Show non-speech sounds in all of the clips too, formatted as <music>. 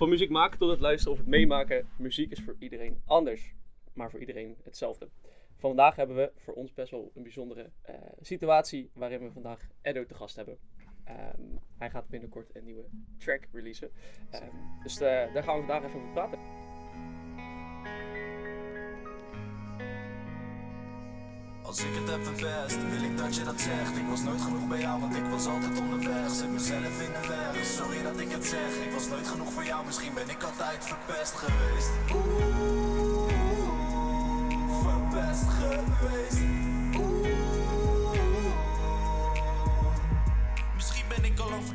Van muziek maken tot het luisteren of het meemaken. Muziek is voor iedereen anders, maar voor iedereen hetzelfde. Vandaag hebben we voor ons best wel een bijzondere eh, situatie waarin we vandaag Edo te gast hebben. Ehm, hij gaat binnenkort een nieuwe track releasen. Ehm, dus eh, daar gaan we vandaag even over praten. Als ik het heb verpest, wil ik dat je dat zegt. Ik was nooit genoeg bij jou, want ik was altijd onderweg. Zet mezelf in de weg, sorry dat ik het zeg. Ik was nooit genoeg voor jou, misschien ben ik altijd verpest geweest. Oeh, verpest geweest.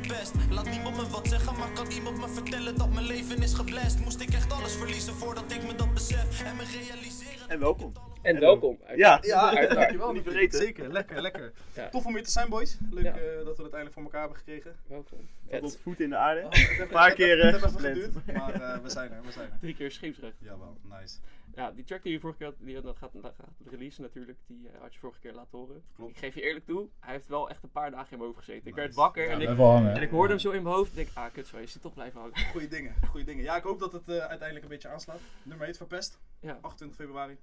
Verpest. Laat niemand me wat zeggen, maar kan iemand me vertellen dat mijn leven is geblest? Moest ik echt alles verliezen voordat ik me dat besef en me realiseren. En welkom. En welkom. Ja, Ja, Uiteraard. dankjewel. Niet vergeten. Zeker, lekker, lekker. Ja. Tof om hier te zijn, boys. Leuk Ja. eh, dat we het uiteindelijk voor elkaar hebben gekregen. welkom. Tot Het, voet in de aarde. Oh, Een paar keer, Het eh, heeft even gepland. geduurd, maar eh, we zijn er, we zijn er. drie keer scheepsrecht. Jawel, nice. Ja, die track die je vorige keer had, die dat gaat, dat gaat releasen natuurlijk, die eh, had je vorige keer laten horen. Klopt. Ik geef je eerlijk toe, hij heeft wel echt een paar dagen in mijn hoofd gezeten. Ik Nice. werd wakker Ja, en, ik, hangen. en ik hoorde hem zo in mijn hoofd en ik, ah kut zo, is hij toch blijven hangen. Goeie dingen, goeie dingen. Ja, ik hoop dat het eh, uiteindelijk een beetje aanslaat. Nummer heet Verpest, Ja, 28 februari.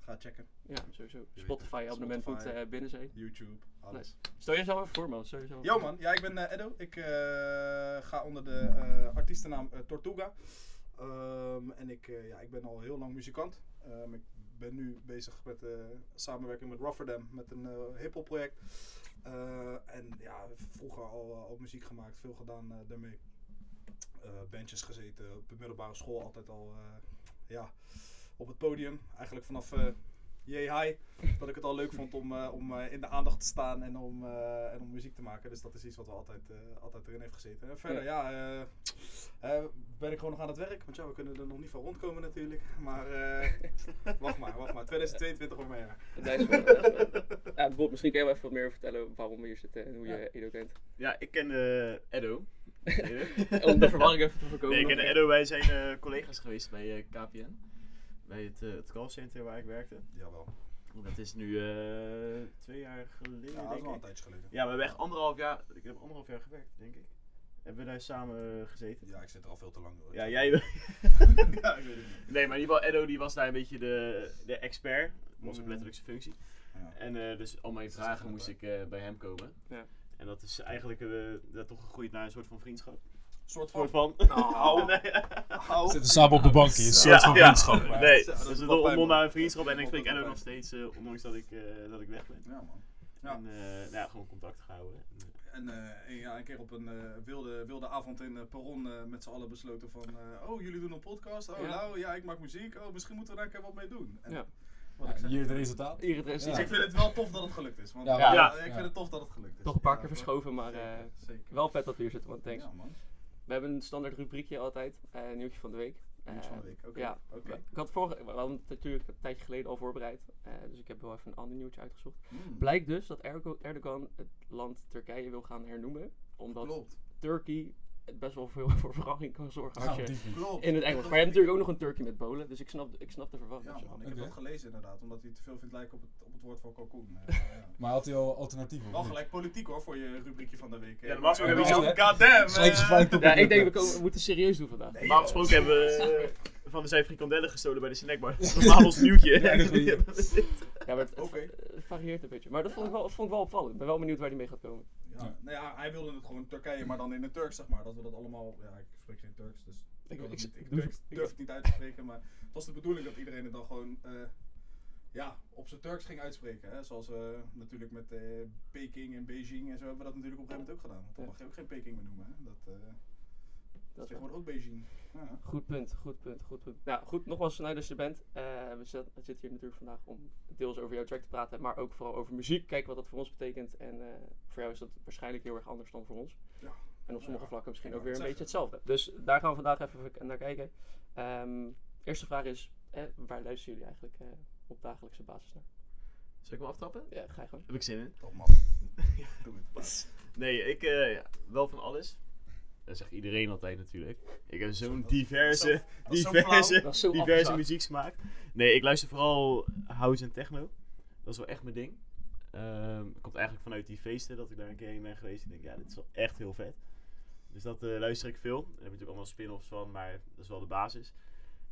Ga checken. ja sowieso. Spotify abonnement moet eh, binnen zijn. YouTube, alles. Stel jezelf even voor man, jezelf Yo man, ja ik ben Edo. Ik ga onder de artiestennaam Tortuga. Ehm, en ik, eh, ja, ik ben al heel lang muzikant. Ehm, ik ben nu bezig met eh, samenwerking met Rotterdam met een eh hip-hop project. En ja, vroeger al, al muziek gemaakt, veel gedaan daarmee. Bandjes gezeten, op de middelbare school altijd al ja, op het podium. Eigenlijk vanaf Yay High, dat ik het al leuk vond om, eh, om eh, in de aandacht te staan en om, eh, en om muziek te maken. Dus dat is iets wat we altijd, eh, altijd erin heeft gezeten. En verder, ja, ben ik gewoon nog aan het werk. Want ja, we kunnen er nog niet van rondkomen natuurlijk. Maar eh, wacht maar, wacht maar. 2022 wordt mijn jaar. Dat is wel- ja, Bob, misschien kun je wel even wat meer vertellen waarom we hier zitten en hoe je Edo kent. Ja, ik ken Edo. <laughs> Om de verwarring even te voorkomen. Nee, ik ken. Edo. Wij zijn eh, collega's geweest bij KPN. Bij het, eh, het callcenter waar ik werkte. Jawel. Dat is nu eh, twee jaar geleden, Ja, dat is een tijdje geleden. Ja, we hebben echt anderhalf jaar, ik heb anderhalf jaar gewerkt, denk ik. Hebben we daar samen eh, gezeten? Ja, ik zit er al veel te lang door. Ja, jij... <laughs> ja, ik weet het niet. nee, maar in ieder geval, Edo die was daar een beetje de, de expert. Dat was ook Mm. letterlijk zijn functie. Ja. En eh, dus al mijn vragen moest ik eh, bij hem komen. Ja. En dat is eigenlijk eh, dat toch gegroeid naar een soort van vriendschap. Soort Een van. soort van. Nou. <laughs> nee. Hou. Zitten samen op de bank hier, een soort van vriendschap. maar- Nee, dus om man. naar een vriendschap en ik spreek Edo nog steeds, eh, ondanks dat ik, eh, dat ik weg ben. Ja, man. Ja. En eh, nou ja, gewoon contact gehouden. En, eh, En een- ja, een keer op een eh, wilde, wilde avond in uh, Perron eh, met z'n allen besloten van... eh, oh, jullie doen een podcast? Oh, Ja. nou, ja, ik maak muziek. Oh, misschien moeten we daar een keer wat mee doen. En Ja. wat ik zeg, Hier het resultaat. Hier het resultaat. Dus ik vind het wel tof dat het gelukt is. Want, Ja, ja, ja. ik vind het tof dat het gelukt is. Toch een paar keer verschoven, maar zeker, eh, zeker. wel vet dat we hier zitten, want thanks. Ja, man. We hebben een standaard rubriekje altijd, eh nieuwtje van de week. Nieuwtje van de Eh, week, oké. Ja, ik had vorige, we hadden het natuurlijk een tijdje geleden al voorbereid, eh, dus ik heb wel even een ander nieuwtje uitgezocht. Mm. Blijkt dus dat Erdogan het land Turkije wil gaan hernoemen, omdat Klopt. Turkey best wel veel <laughs> voor verwarring kan zorgen als Ja, je. Klopt. in het Engels. Maar je hebt natuurlijk ook nog een Turkey met Polen, dus ik snap, ik snap de verwarring. Ja, man. Ik heb dat gelezen inderdaad, omdat hij te veel vindt lijken op het, op het woord voor kalkoen. Eh, <laughs> ja. Maar had hij al alternatieven? Wel gelijk politiek hoor, voor je rubriekje van de week. Ja, normaal gesproken Eh, hebben we Goddamn! Eh. Ja, ik denk we, komen, we moeten serieus doen vandaag. Normaal gesproken hebben we van de zijn frikandellen gestolen bij de snackbar. Dat is normaal ons nieuwtje. Ja, dat <laughs> maar het, varieert een beetje. Maar dat vond ik, wel, vond ik wel opvallend. Ik ben wel benieuwd waar die mee gaat komen. Ja, Ja. nou ja, hij wilde het gewoon Turkije, maar dan in het Turks, zeg maar. Dat we dat allemaal. Ja, ik spreek geen Turks, dus. Ik- Ik, kan het ik- niet- ik ik doe- Turks ik- durf het niet uit te spreken, maar het was de bedoeling dat iedereen het dan gewoon. eh, ja, op zijn Turks ging uitspreken. Hè? Zoals we natuurlijk met eh, Peking en Beijing en zo hebben we dat natuurlijk op een gegeven moment ook gedaan. Want dan Ja. mag je ook geen Peking meer noemen. Hè? Dat, eh dat is tegenwoordig ook Beijing. Ja. Goed punt, goed punt, goed punt. Nou goed, nogmaals vanuit als je er bent. Eh, we, zit- we zitten hier natuurlijk vandaag om deels over jouw track te praten, maar ook vooral over muziek. Kijken wat dat voor ons betekent. En eh, voor jou is dat waarschijnlijk heel erg anders dan voor ons. Ja. En op sommige Ja, vlakken misschien ook weer een beetje hetzelfde. Dus daar gaan we vandaag even naar kijken. Ehm, eerste vraag is, eh, waar luisteren jullie eigenlijk eh, op dagelijkse basis naar? Zal ik hem aftrappen? Ja, ga je gewoon. Heb ik zin in? Top man. <laughs> Doe het. Nee, ik eh, ja, wel van alles. Dat zegt iedereen altijd natuurlijk. Ik heb zo'n diverse, dat is zo- diverse, flauw. Dat is zo diverse muzieksmaak. Nee, ik luister vooral house en techno. Dat is wel echt mijn ding. Ehm komt eigenlijk vanuit die feesten dat ik daar een keer heen ben geweest. Ik denk, ja, dit is wel echt heel vet. Dus dat eh, luister ik veel. Daar heb je natuurlijk allemaal spin-offs van, maar dat is wel de basis.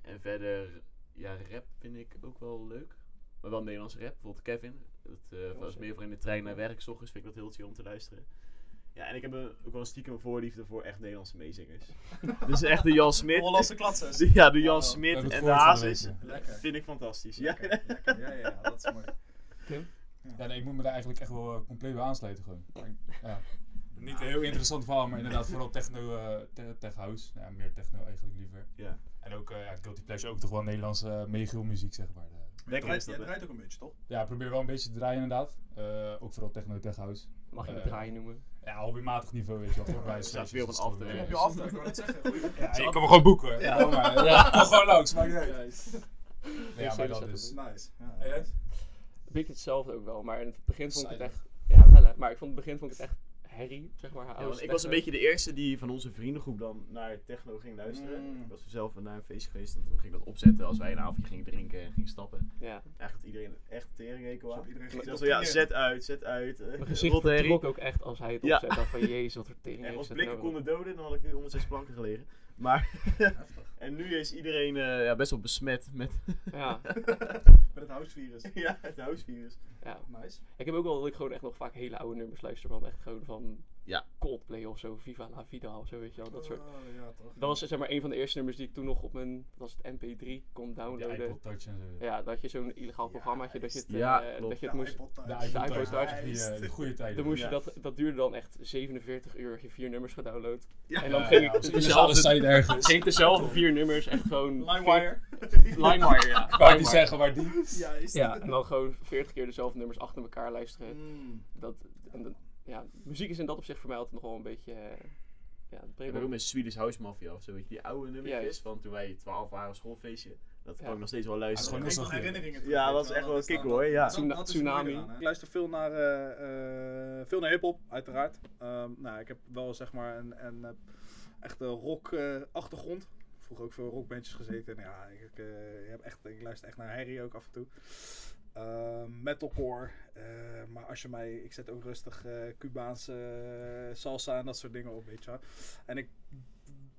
En verder, ja, rap vind ik ook wel leuk. Maar wel Nederlandse rap. Bijvoorbeeld Kevin. Dat eh, was meer voor in de trein naar werk. 's ochtends vind ik dat heel chill om te luisteren. Ja, en ik heb een- ook wel een stiekem voorliefde voor echt Nederlandse meezingers. <laughs> dus echt de Jan Smit. Hollandse klatsers. <laughs> Ja, de Jan Ja, Smit en de van Hazes. Lekker. Vind ik fantastisch. Ja. Lekker, lekker. Ja, ja, ja, dat is mooi. Ja, nee, ik moet me daar eigenlijk echt wel eh, compleet bij aansluiten gewoon. Ja. <laughs> Niet een heel interessant verhaal, maar inderdaad vooral techno, eh, te- tech house. Ja, meer techno eigenlijk liever. ja. En ook, eh ja, Guilty Pleasure ook toch wel Nederlandse uh, muziek zeg maar. Lekker is dat, draait ook een beetje, toch? ja, probeer wel een beetje te draaien inderdaad. Eh, ook vooral techno, tech house. Mag je Eh, het draaien noemen? Ja, hobbymatig niveau weet je wel. Gewoon bij staat weer op een hè? eh, Op je ik zeggen. Ja, je kan me gewoon boeken. Ja. Ja, maar, Ja. Kom gewoon langs, maakt niet uit. Nee, ja, maar dat is... Nice. Ja. En jij? Een beetje hetzelfde ook wel, maar in het begin vond ik het echt... Ja, wel hè, maar ik vond het begin vond ik het echt herrie, zeg maar. Ja, house want ik was een beetje de eerste die van onze vriendengroep dan naar techno ging luisteren. Mm. Ik was zelf naar een feestje geweest en toen ging ik dat opzetten als wij een avondje gingen drinken en gingen stappen. Ja. Eigenlijk had iedereen echt heb iedereen ja, zet uit, zet uit. eh, Mijn gezicht vertrok ook echt als hij het Ja. opzette. Van <laughs> jezus, wat voor tering En als blikken nou konden doden, dan had ik nu onder zes planken gelegen. Maar, <laughs> en nu is iedereen eh, ja, best wel besmet met Ja, <laughs> Met het housevirus. ja, het housevirus. ja. Nice. Ik heb ook wel dat ik gewoon echt nog vaak hele oude nummers luister. Man. Echt gewoon van Ja. Coldplay of zo, Viva la Vida of zo, weet je wel. Dat soort. Oh, ja, toch. Dat was zeg maar een van de eerste nummers die ik toen nog op mijn, was het, MP3 kon De downloaden. iPod Touch en zo. Ja, dat je zo'n illegaal programmaatje, dat je het, Ja, eh, dat je het moest. De iPod Touch, die, eh, goede tijden. dan moest je dat, dat duurde dan echt 47 uur, je vier nummers gedownload. Ja. En dan Ja, ging ja, ik dezelfde, site ergens. ging dezelfde vier nummers echt gewoon... <laughs> LimeWire. LimeWire, ja. <laughs> Waar die zeggen waar die. Juist. Ja, en dan gewoon 40 keer dezelfde nummers achter elkaar luisteren. Mm. Dat, en dat- ja, muziek is in dat opzicht voor mij altijd nog wel een beetje... eh, ja, het Ik brengt ook met Swedish House Mafia of zo, weet je, die oude nummertjes Juist. van toen wij 12 waren schoolfeestje. Dat Ja. kan ik nog steeds wel Dat is luisteren. gewoon Ik nog nostalgie. herinneringen Ja, dat is echt wel een dat kick, hoor, ja. dat- dat is Tsunami. Ik luister veel naar, eh, eh, veel naar hip-hop, uiteraard. Ehm, nou, ik heb wel zeg maar een, een eh, echte rock-achtergrond. Vroeger ook veel rockbandjes gezeten. En ja, ik, eh, heb echt, ik luister echt naar Harry ook af en toe. Ehm, metalcore. eh, maar als je mij, ik zet ook rustig eh Cubaanse eh, salsa en dat soort dingen op, weet je wel. En ik,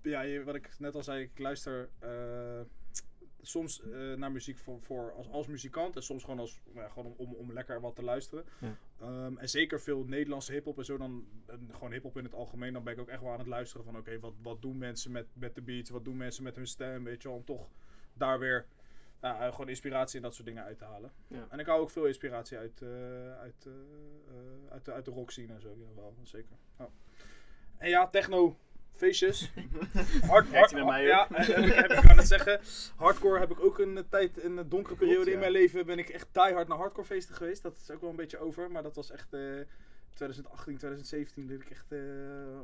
ja, wat ik net al zei, ik luister soms naar muziek voor, voor als, als muzikant en soms gewoon, als, nou ja, gewoon om, om, lekker wat te luisteren. Ja. Ehm, en zeker veel Nederlandse hip-hop en zo, dan, en gewoon hip-hop in het algemeen, dan ben ik ook echt wel aan het luisteren van: oké, wat, wat doen mensen met, met de beats, wat doen mensen met hun stem, weet je wel, om toch daar weer ja, eh, gewoon inspiratie en dat soort dingen uit te halen. Ja. En ik hou ook veel inspiratie uit, eh, uit, eh, uit, de, uit de rock scene en zo, ja, wel, zeker. Ja. En ja, techno. Feestjes. <laughs> Hard, mij ja, <laughs> heb ik, heb ik aan het zeggen. Hardcore heb ik ook een tijd, een donkere periode Klopt, ja. in mijn leven. Ben ik echt die hard naar hardcore feesten geweest. Dat is ook wel een beetje over. Maar dat was echt 2018, 2017. Deed ik echt eh,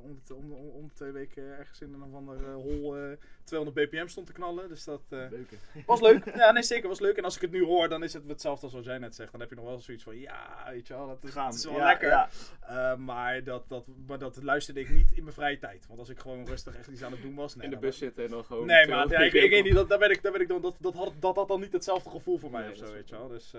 om, de, om, de- om de twee weken ergens in een of ander eh, hol eh 200 bpm stond te knallen. Dus dat eh, Leuke. was leuk. <laughs> Ja, nee, zeker was leuk. En als ik het nu hoor, dan is het hetzelfde als wat jij net zegt. Dan heb je nog wel zoiets van, ja, weet je wel, dat is, Gaan. dat is wel Ja, lekker. ja. Maar, dat, dat, maar dat luisterde ik niet in mijn vrije tijd. Want als ik gewoon rustig echt iets aan het doen was. Nee, in de bus zitten en dan gewoon... Nee, maar ja, ik, ik weet <laughs> niet, dat, daar ben ik, daar ben ik dan, dat, dat, had, dat had dan niet hetzelfde gevoel voor mij Nee, of zo, weet je wel. Dus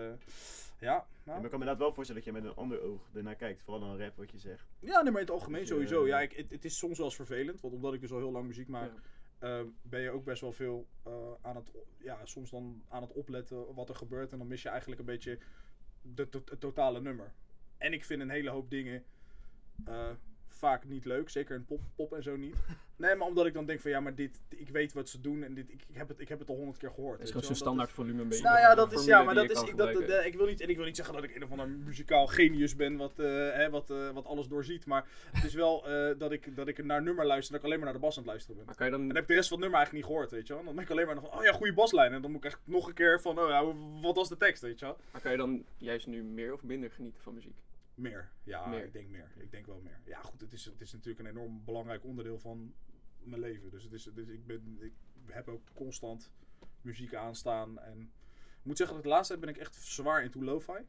ja, Ja, nou. maar ik kan me inderdaad wel voorstellen dat je met een ander oog ernaar kijkt. Vooral dan rap wat je zegt. ja, nee, maar in het algemeen Dus, eh, sowieso. Ja, ik, het, het is soms wel eens vervelend, want omdat ik dus al heel lang muziek maak, Ja. eh, ben je ook best wel veel eh, aan het, ja, soms dan aan het opletten wat er gebeurt. En dan mis je eigenlijk een beetje het totale nummer. En ik vind een hele hoop dingen vaak niet leuk, zeker in pop, pop en zo niet. <laughs> Nee, maar omdat ik dan denk van ja, maar dit, ik weet wat ze doen en dit, ik, ik, heb, het, ik heb het al honderd keer gehoord. Het is gewoon je zo'n standaard volume een beetje. nou ja, dat is, ja, maar dat is, ik, dat, ik, wil niet, en ik wil niet zeggen dat ik een of ander muzikaal genius ben wat, eh, hè, wat, eh, wat alles doorziet. Maar het is wel eh, dat, ik, dat ik naar nummer luister en dat ik alleen maar naar de bas aan het luisteren ben. Maar kan je dan... En dan heb ik de rest van het nummer eigenlijk niet gehoord, weet je wel. Dan ben ik alleen maar van, oh ja, goede baslijn. En dan moet ik echt nog een keer van, oh ja, wat was de tekst, weet je wel. Maar kan je dan juist nu meer of minder genieten van muziek? Meer, ja, Meer. ik denk meer. Ik denk wel meer. Ja, goed, het is, het is natuurlijk een enorm belangrijk onderdeel van mijn leven. Dus, het is, dus ik, ben, ik heb ook constant muziek aanstaan. En ik moet zeggen dat het laatste tijd ben ik echt zwaar into lo-fi.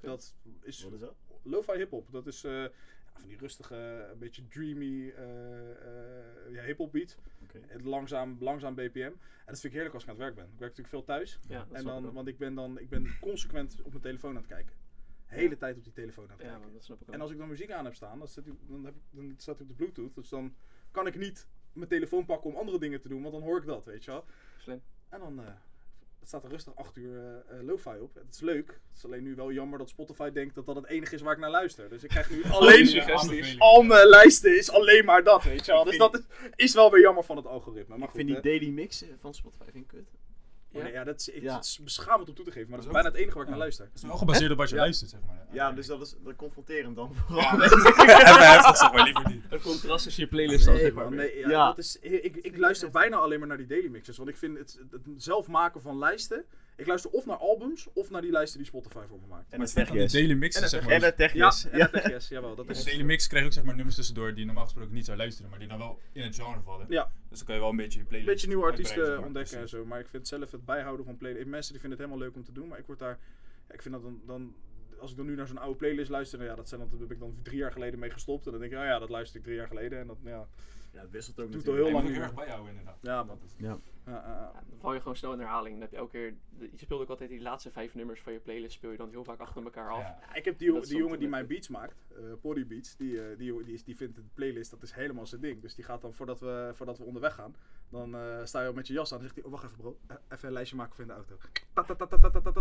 Dat is Wat is dat? lo-fi hip-hop. Dat is eh, van die rustige, een beetje dreamy eh, eh, ja, hip-hop beat. Het Langzaam, langzaam BPM. En dat vind ik heerlijk als ik aan het werk ben. Ik werk natuurlijk veel thuis. Ja, En dan, want ik ben dan ik ben <laughs> consequent op mijn telefoon aan het kijken. Hele tijd op die telefoon aan het Ja, kijken. maar dat snap ik En als ik dan muziek aan heb staan, dan, zet hij, dan, heb ik, dan staat hij op de Bluetooth. Dus dan kan ik niet mijn telefoon pakken om andere dingen te doen, want dan hoor ik dat, weet je wel. Slim. En dan eh, staat er rustig 8 uur eh, eh, lo-fi op. Het is leuk. Het is alleen nu wel jammer dat Spotify denkt dat dat het enige is waar ik naar luister. Dus ik krijg nu <laughs> alleen... Ja, suggesties. Al mijn lijsten is alleen maar dat, weet je wel. Dus dat is, is wel weer jammer van het algoritme. Maar Ik vind die hè. daily mix van Spotify vind ik kut. Oh, nee, ja, dat is, ik, Ja. het is beschamend om toe te geven, maar dat is Dat is bijna het enige waar ik ja. naar luister. Het is wel gebaseerd op wat je Ja. luistert, zeg maar. Ja, dus dat is dat confronterend dan <laughs> Ja, vooral. Even heftig, zeg maar, liever niet. Een contrast tussen je playlist Nee, zeg maar. nee, ja, Ja. Dat is, ik, ik luister bijna alleen maar naar die daily mixes. Want ik vind het, het zelf maken van lijsten. Ik luister of naar albums of naar die lijsten die Spotify voor me maakt. En Maar het het die techjes. daily mixen, En zeg het maar. En de Ja, techjes. en Ja. de techjes, jawel. Dat de is, daily mix krijg je ook zeg maar nummers tussendoor die normaal gesproken niet zou luisteren, maar die dan wel in het genre vallen. Ja. Dus dan kan je wel een beetje je een playlist beetje nieuwe artiesten ontdekken en zo. Maar ik vind zelf het bijhouden van playlists. Mensen die vinden het helemaal leuk om te doen. Maar ik word daar. Ja, ik vind dat dan. dan als ik dan nu naar zo'n oude playlist luister, nou ja, dat zijn dan, daar heb ik dan drie jaar geleden mee gestopt. En dan denk ik, oh ja, dat luister ik drie jaar geleden. En dat, ja, Ja, het wisselt ook Doet al heel lang erg bijhouden inderdaad. Ja, man. Dat is- Ja. ja, dan val je gewoon snel in herhaling. Dan heb je elke keer, je speelt ook altijd die laatste vijf nummers van je playlist, speel je dan heel vaak achter elkaar af. Ja. Ja, ik heb die, Dat jongen- die jongen mijn beats maakt, eh Poddy Beats, die, eh, die, die, is- die vindt de playlist, dat is helemaal zijn ding. Dus die gaat dan, voordat we, voordat we onderweg gaan, dan eh, sta je al met je jas aan en zegt hij, oh wacht even bro, even een lijstje maken voor in de auto.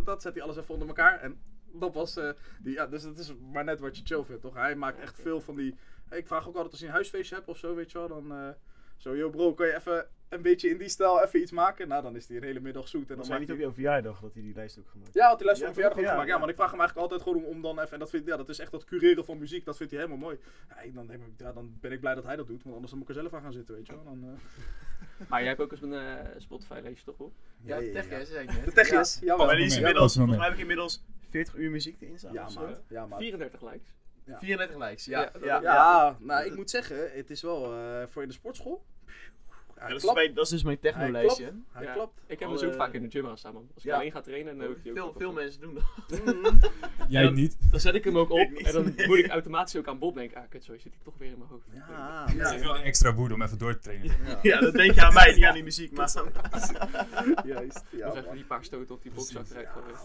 Tat, zet hij alles even onder elkaar en dat was, eh, die, ja, dus het is maar net wat je chill vindt, toch? Hij maakt echt veel van die, ik vraag ook altijd als hij een huisfeestje hebt of zo, weet je wel, dan eh, zo, yo bro, kan je even een beetje in die stijl even iets maken? Nou, dan is hij een hele middag zoet en dan hij niet ook jouw verjaardag dat hij die lijst ook gemaakt ja, had hij les Ja, van verjaardag ook? Ja, gemaakt. Ja, ja. maar ik vraag hem eigenlijk altijd gewoon om, om dan even. En dat, vind, ja, dat is echt dat cureren van muziek. Dat vindt hij helemaal mooi. Ja, dan, denk ik, ja, dan ben ik blij dat hij dat doet. Want anders dan moet ik er zelf aan gaan zitten, weet je wel. Dan, eh, <laughs> Maar jij hebt ook eens een eh, Spotify-lijstje toch, hoor? Ja, ja, ja. techjes, net. De techjes, Ja. Maar die is Ja, inmiddels, volgens mij heb ik inmiddels 40 uur muziek erin staan. Ja. Ja, maat. 34 likes. Ja. 34 likes, ja. Ja, Ja, nou, ik moet zeggen, het is wel eh, voor in de sportschool. Ja, Hij dat, is mijn, dat is dus mijn Hij techno-lijstje. klapt. Hij Ja. klapt. Ik heb Alle- dus ook vaak in de gym aan staan, man. Als ik Ja. alleen ga trainen, dan heb ik die ook Veel, veel mensen doen dat. <laughs> Jij Ja. niet. Dan zet ik hem ook op en dan moet ik automatisch ook aan Bob denken. Ah, kut, zo zit hij toch weer in mijn hoofd. Ja, Het is wel een extra woede om even door te trainen. Ja, dat denk je aan mij, niet aan die muziek. <laughs> Maar... juist. Ja, Nog even die paar stoten op die gooien.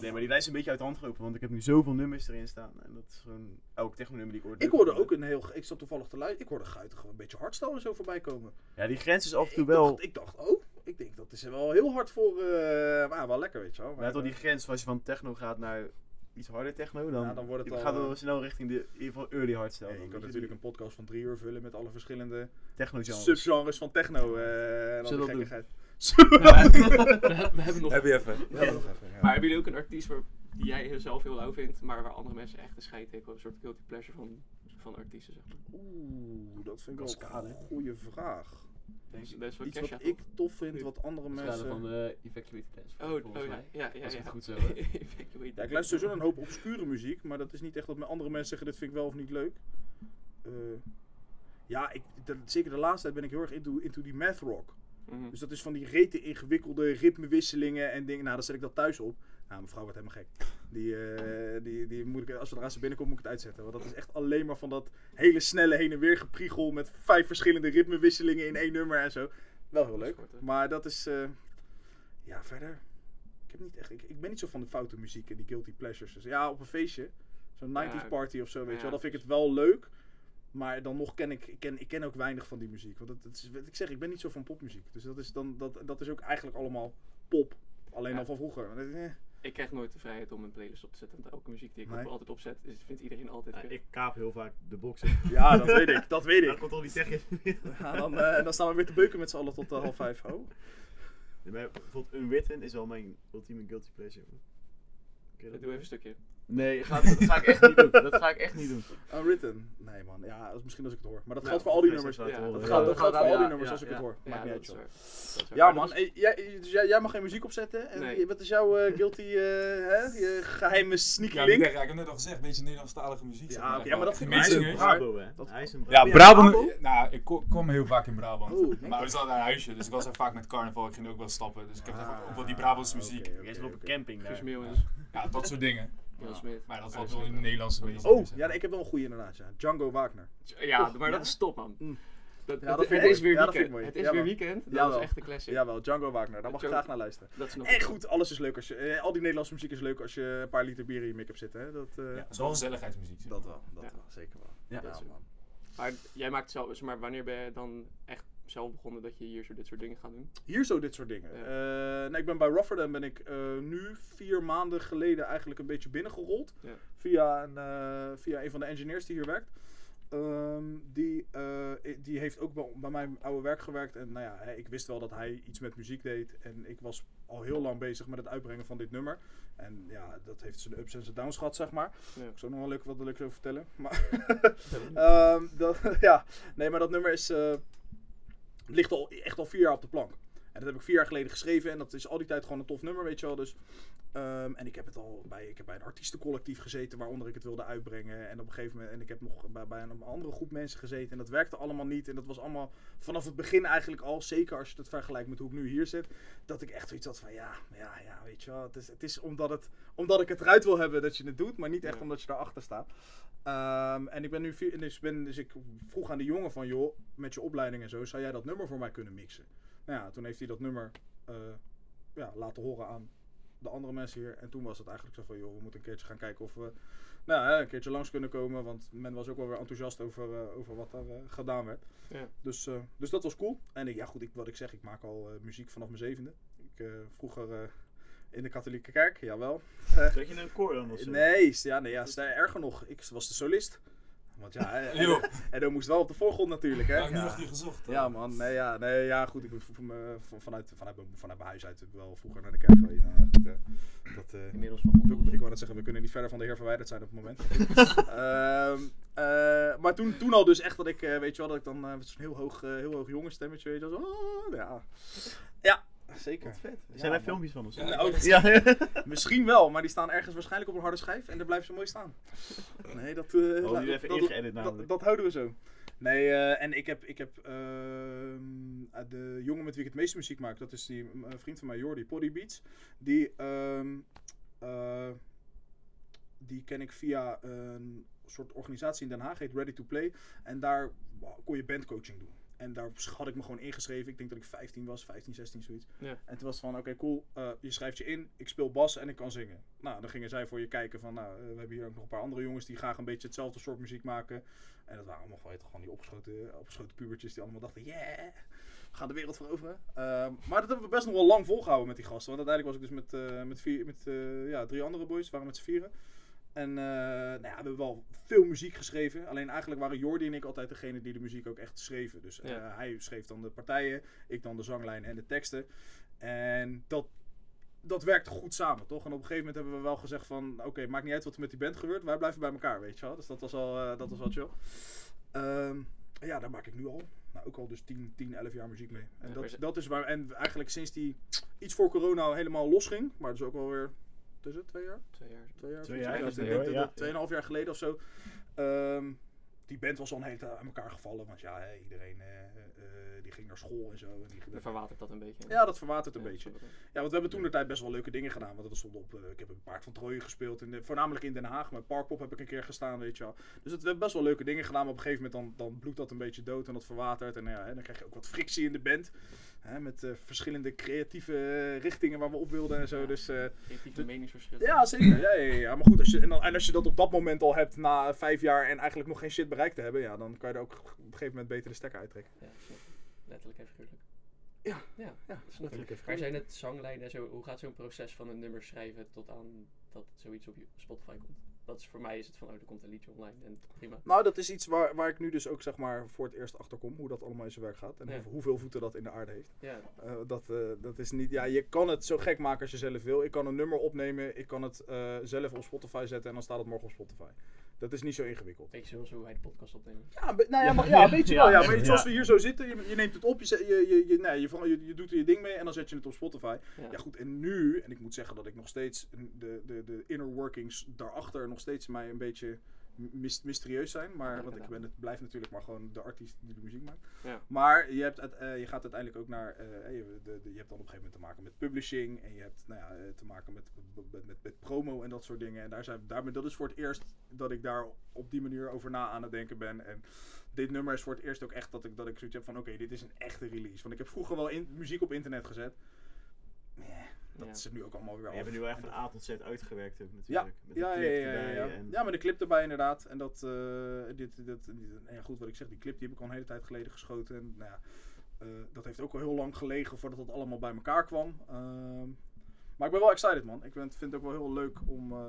Nee, maar die lijst is een beetje uit de hand gelopen, want ik heb nu zoveel nummers erin staan. En dat is gewoon elk techno-nummer die ik hoorde. Ik hoorde ook een heel. Ik zat toevallig te luisteren. Ik hoorde Guiten gewoon een beetje hardstyle en zo voorbij komen. Ja, die grens is af wel. dacht, ik dacht, oh, ik denk dat is wel heel hard voor. eh maar wel lekker, weet je wel. Maar Maar, ja, toch die eh, grens, als je van techno gaat naar iets harder techno, dan, Ja, dan wordt het al, gaat eh, wel snel richting de in ieder geval early hardstyle. ja, je dan, kan natuurlijk een podcast van drie uur vullen met alle verschillende techno genres. subgenres van techno. eh en al we gekkigheid. we, <laughs> we hebben nog. Heb je even. Ja, nog even. ja. Maar hebben jullie ook een artiest waar, die jij zelf heel lauw vindt, maar waar andere mensen echt een scheid hebben? Een soort guilty pleasure van, van artiesten, zeg maar. Oeh, dat vind ik wel een goede vraag. Is, is Iets wat ik tof vind, wat andere mensen... van de Evacuate Dance. Oh, volgens oh ja, mij. ja, ja. Als ik ja. het goed. <laughs> Evacuate Ja, ik luister sowieso een hoop obscure muziek, maar dat is niet echt dat mijn andere mensen zeggen dit vind ik wel of niet leuk. Eh, ja, ik, de- zeker de laatste tijd ben ik heel erg into, into die math rock. Mhm. Dus dat is van die rete ingewikkelde ritmewisselingen en dingen. Nou, dan zet ik dat thuis op. Nou, mijn vrouw wordt helemaal gek. Die, eh, die, die moet ik, als zodra ze binnenkomt, moet ik het uitzetten. Want dat is echt alleen maar van dat hele snelle heen en weer gepriegel met vijf verschillende ritmewisselingen in één nummer en zo. Wel heel leuk. Maar dat is, eh, ja, verder. Ik, heb niet echt, ik, ik ben niet zo van de foute muziek en die guilty pleasures. Dus ja, op een feestje, zo'n 90s Ja, party of zo, weet je wel, dan vind ik het wel leuk. Maar dan nog ken ik, ik ken, ik ken ook weinig van die muziek. Want het, het is, wat ik zeg, ik ben niet zo van popmuziek. Dus dat is, dan, dat, dat is ook eigenlijk allemaal pop. Alleen Ja. al van vroeger. Ik krijg nooit de vrijheid om een playlist op te zetten. Want elke muziek die ik Nee. ook altijd opzet, is, vindt iedereen altijd Ja, ik kaap heel vaak de boxen. <laughs> Ja, dat weet ik. Dat weet Dan ik. komt al die techjes. Ja, dan, eh, dan staan we weer te beuken met z'n allen tot eh, half vijf. Oh. Ja, maar Bijvoorbeeld Unwritten is wel mijn ultieme guilty pleasure. Doe even een stukje. Nee, ga- dat ga ik echt niet doen. Dat ga ik echt niet doen. <laughs> Unwritten? Nee man, ja, dat is misschien als ik het hoor. Maar dat geldt voor al die nummers. Ja, Dat gaat voor al die Ja, nummers ja, als ik ja. het hoor. Ja, Maakt niet uit joh. Ja man, jij, dus jij, jij mag geen muziek opzetten. En wat is jouw eh, guilty, eh, hè? je <laughs> geheime sneaky Ja, link? ik heb net al gezegd, een beetje Nederlandstalige muziek. Ja, ja, maar dat vind ik een. Brabo, hè? Dat- Hij is een Ja, Brabant. Nou, ik kom, heel vaak in Brabant. Oh, maar we zaten naar een huisje, dus ik was er vaak met carnaval. Ik ging ook wel stappen. Dus ik heb Ah, ook wel die Brabantse muziek. Jij zit op een camping daar. Ja, dat soort dingen. Will Smith. Maar dat valt wel in de Nederlandse muziek. Oh, ja, nee, ik heb wel een goede inderdaad. Ja. Django Wagner. Ja, maar dat is top man. Mm. Dat, Ja, dat- het ik is weer Ja, dat vind weekend. Het is Ja, weer weekend. Dat Jawel. is echt een classic. Jawel, Django Wagner. Daar mag ik graag naar luisteren. Dat is nog En goed, alles is leuk als je. eh, al die Nederlandse muziek is leuk als je een paar liter bier in je make-up zit. Hè? Dat, eh, Ja, dat is wel gezelligheidsmuziek. zeg dat wel, dat Ja. wel, zeker wel. Ja. Ja, Dat is- man. Maar jij maakt zelf, dus maar wanneer ben je dan echt zelf begonnen dat je hier zo dit soort dingen gaat doen? Hier zo dit soort dingen. Ja. Eh, nee, ik ben bij Rotterdam ben ik eh, nu vier maanden geleden eigenlijk een beetje binnengerold. Ja. Via, een, eh, via een van de engineers die hier werkt. Ehm, die, die heeft ook bij, bij mijn oude werk gewerkt. En nou ja, ik wist wel dat hij iets met muziek deed. En ik was al heel lang bezig met het uitbrengen van dit nummer. En ja, dat heeft zijn ups en zijn downs gehad, zeg maar. Ja. Ik zou nog wel leuk wat leuks over vertellen. Maar <laughs> Ehm, dat, <laughs> ja, nee, maar dat nummer is, ligt al echt al vier jaar op de plank. En dat heb ik vier jaar geleden geschreven en dat is al die tijd gewoon een tof nummer, weet je wel. Dus, ehm, en ik heb het al bij, ik heb bij een artiestencollectief gezeten waaronder ik het wilde uitbrengen. En op een gegeven moment, en ik heb nog bij, bij een andere groep mensen gezeten en dat werkte allemaal niet. En dat was allemaal vanaf het begin eigenlijk al, zeker als je het vergelijkt met hoe ik nu hier zit, dat ik echt zoiets had van ja, ja, ja, weet je wel. Het is, het is omdat, het, omdat ik het eruit wil hebben dat je het doet, maar niet echt Ja. omdat je daarachter staat. Ehm, en ik ben nu, vier- dus, ben, dus ik vroeg aan die jongen van, joh, met je opleiding en zo, zou jij dat nummer voor mij kunnen mixen? Nou ja, toen heeft hij dat nummer eh, ja, laten horen aan de andere mensen hier. En toen was het eigenlijk zo van, joh, we moeten een keertje gaan kijken of we nou, een keertje langs kunnen komen. Want men was ook wel weer enthousiast over, eh, over wat er eh, gedaan werd. Ja. Dus, dus dat was cool. En ik, ja, goed, ik, wat ik zeg, ik maak al muziek vanaf mijn zevende. Ik, vroeger in de katholieke kerk, jawel. Zat je in een koor dan of zo? Nee, ja, nee ja, erger nog. Ik was de solist. Want ja, en dan moest wel op de voorgrond natuurlijk, hè. Ja, ik nu Ja. gezocht. Ja man, nee ja, nee, ja goed, ik ben van- vanuit, vanuit, mijn- vanuit mijn huis uit wel vroeger naar de kerk geweest. Nou, goed, eh, dat, eh, Inmiddels van God. ik wou net zeggen, we kunnen niet verder van de Heer verwijderd zijn op het moment. <laughs> Ehm, eh, maar toen, toen al dus echt dat ik, eh, weet je wel, dat ik dan met zo'n heel hoog, eh, heel hoog jongensstemmetje, weet je wel, zo, oh, ja. Ja, zeker. Wat vet. Ja, Zijn er filmpjes van of zo? Ja, Nou, Ja. <laughs> Misschien wel, maar die staan ergens waarschijnlijk op een harde schijf en daar blijven ze mooi staan. <laughs> Nee, dat, eh, Oh, dat- even dat- houden we zo. Nee, eh, en ik heb, ik heb ehm, eh, de jongen met wie ik het meeste muziek maak, dat is die vriend van mij, Jordi, Poddy Beats. Die, ehm, eh, die ken ik via een soort organisatie in Den Haag, heet Ready to Play. En daar kon je bandcoaching doen. En daar had ik me gewoon ingeschreven. Ik denk dat ik 15 was, 15, 16, zoiets. Ja. En toen was het van, oké, cool. eh, je schrijft je in, ik speel bas en ik kan zingen. Nou, dan gingen zij voor je kijken van, nou, eh, we hebben hier ook nog een paar andere jongens die graag een beetje hetzelfde soort muziek maken. En dat waren allemaal gewoon, die opgeschoten, opgeschoten pubertjes die allemaal dachten, yeah, we gaan de wereld veroveren. Ehm, maar dat hebben we best nog wel lang volgehouden met die gasten. Want uiteindelijk was ik dus met, eh, met, vier, met eh, ja, drie andere boys, we waren met z'n vieren. En eh, nou ja, we hebben wel veel muziek geschreven. Alleen eigenlijk waren Jordi en ik altijd degene die de muziek ook echt schreven. Dus eh, Ja. hij schreef dan de partijen, ik dan de zanglijn en de teksten. En dat, dat werkte goed samen, toch? En op een gegeven moment hebben we wel gezegd van... Oké, maakt niet uit wat er met die band gebeurt. Wij blijven bij elkaar, weet je wel. Dus dat was al, eh, dat was wel chill. Ehm, ja, daar maak ik nu al. Nou, ook al dus 10, 10 11 jaar muziek mee. En Ja, dat, maar dat is waar... En eigenlijk sinds die iets voor corona helemaal losging... Maar dus ook alweer... Het? Twee jaar? Twee jaar. Twee jaar? Twee jaar, twee dat- jaar, dat Tweeënhalf jaar geleden of zo. Ehm, die band was al een hele tijd aan elkaar gevallen. Want ja, hè, iedereen eh, eh, die ging naar school en zo. En die, Dan verwatert dat een beetje. ja, dat verwatert een Ja, beetje. Ja, want we hebben toen de tijd best wel leuke dingen gedaan. Want dat stond op. eh, ik heb een paard van Trooien gespeeld. In de, voornamelijk in Den Haag. Met Parkpop heb ik een keer gestaan, weet je wel. Dus dat, we hebben best wel leuke dingen gedaan. Maar op een gegeven moment dan, dan bloedt dat een beetje dood en dat verwatert. En ja, hè, dan krijg je ook wat frictie in de band. Hè, met eh, verschillende creatieve eh, richtingen waar we op wilden en zo. Ja. Dus eh, Creatieve meningsverschillen. ja, zeker. Ja, ja. Maar goed, als je, en, dan, en als je dat op dat moment al hebt na vijf jaar en eigenlijk nog geen shit bereikt te hebben, ja, dan kan je er ook op een gegeven moment beter de stekker uittrekken. Ja. Letterlijk en figuurlijk. Ja. Ja, Ja, snap ik. Maar zijn het zanglijnen en zo, hoe gaat zo'n proces van een nummer schrijven tot aan dat zoiets op je Spotify komt? Dat is voor mij is het van, oh, er komt een liedje online en prima. Nou, dat is iets waar, waar ik nu dus ook zeg maar voor het eerst achter kom, hoe dat allemaal in zijn werk gaat. En Ja. hoeveel voeten dat in de aarde heeft. Ja, Eh, dat, eh, dat is niet, ja, je kan het zo gek maken als je zelf wil. Ik kan een nummer opnemen, ik kan het eh, zelf op Spotify zetten en dan staat het morgen op Spotify. Dat is niet zo ingewikkeld. beetje zoals hoe wij de podcast opnemen. Ja, nou ja, maar, ja, ja, weet je wel. Ja, maar ja. zoals we hier zo zitten, je, je neemt het op, je, je, je, je, nee, je, je, je doet er je ding mee en dan zet je het op Spotify. Ja. Ja goed, en nu, en ik moet zeggen dat ik nog steeds de, de, de inner workings daarachter nog steeds mij een beetje mys- mysterieus zijn. Maar, Ja, want ik ben het, blijf natuurlijk maar gewoon de artiest die de muziek maakt. Ja. Maar je, hebt, het, eh, je gaat uiteindelijk ook naar, eh, je, de, de- je hebt dan op een gegeven moment te maken met publishing. En je hebt nou ja, eh, te maken met, met, met, met promo en dat soort dingen. En daar zijn, daar, dat is voor het eerst dat ik daar op die manier over na aan het denken ben. En dit nummer is voor het eerst ook echt dat ik, dat ik zoiets heb van oké, dit is een echte release. Want ik heb vroeger wel in, muziek op internet gezet. Dat Ja. nu ook allemaal weer af. hebt er nu wel echt En van dat- A tot Z uitgewerkt ook natuurlijk. Ja, met de ja, ja, clip ja, ja, erbij ja. en- ja, met de clip erbij inderdaad. En dat, eh, dit, dit, dit- ja, goed wat ik zeg, die clip die heb ik al een hele tijd geleden geschoten. En nou ja, eh, dat heeft ook al heel lang gelegen voordat het allemaal bij elkaar kwam. Ehm, maar ik ben wel excited man. Ik ben, vind het ook wel heel leuk om, eh,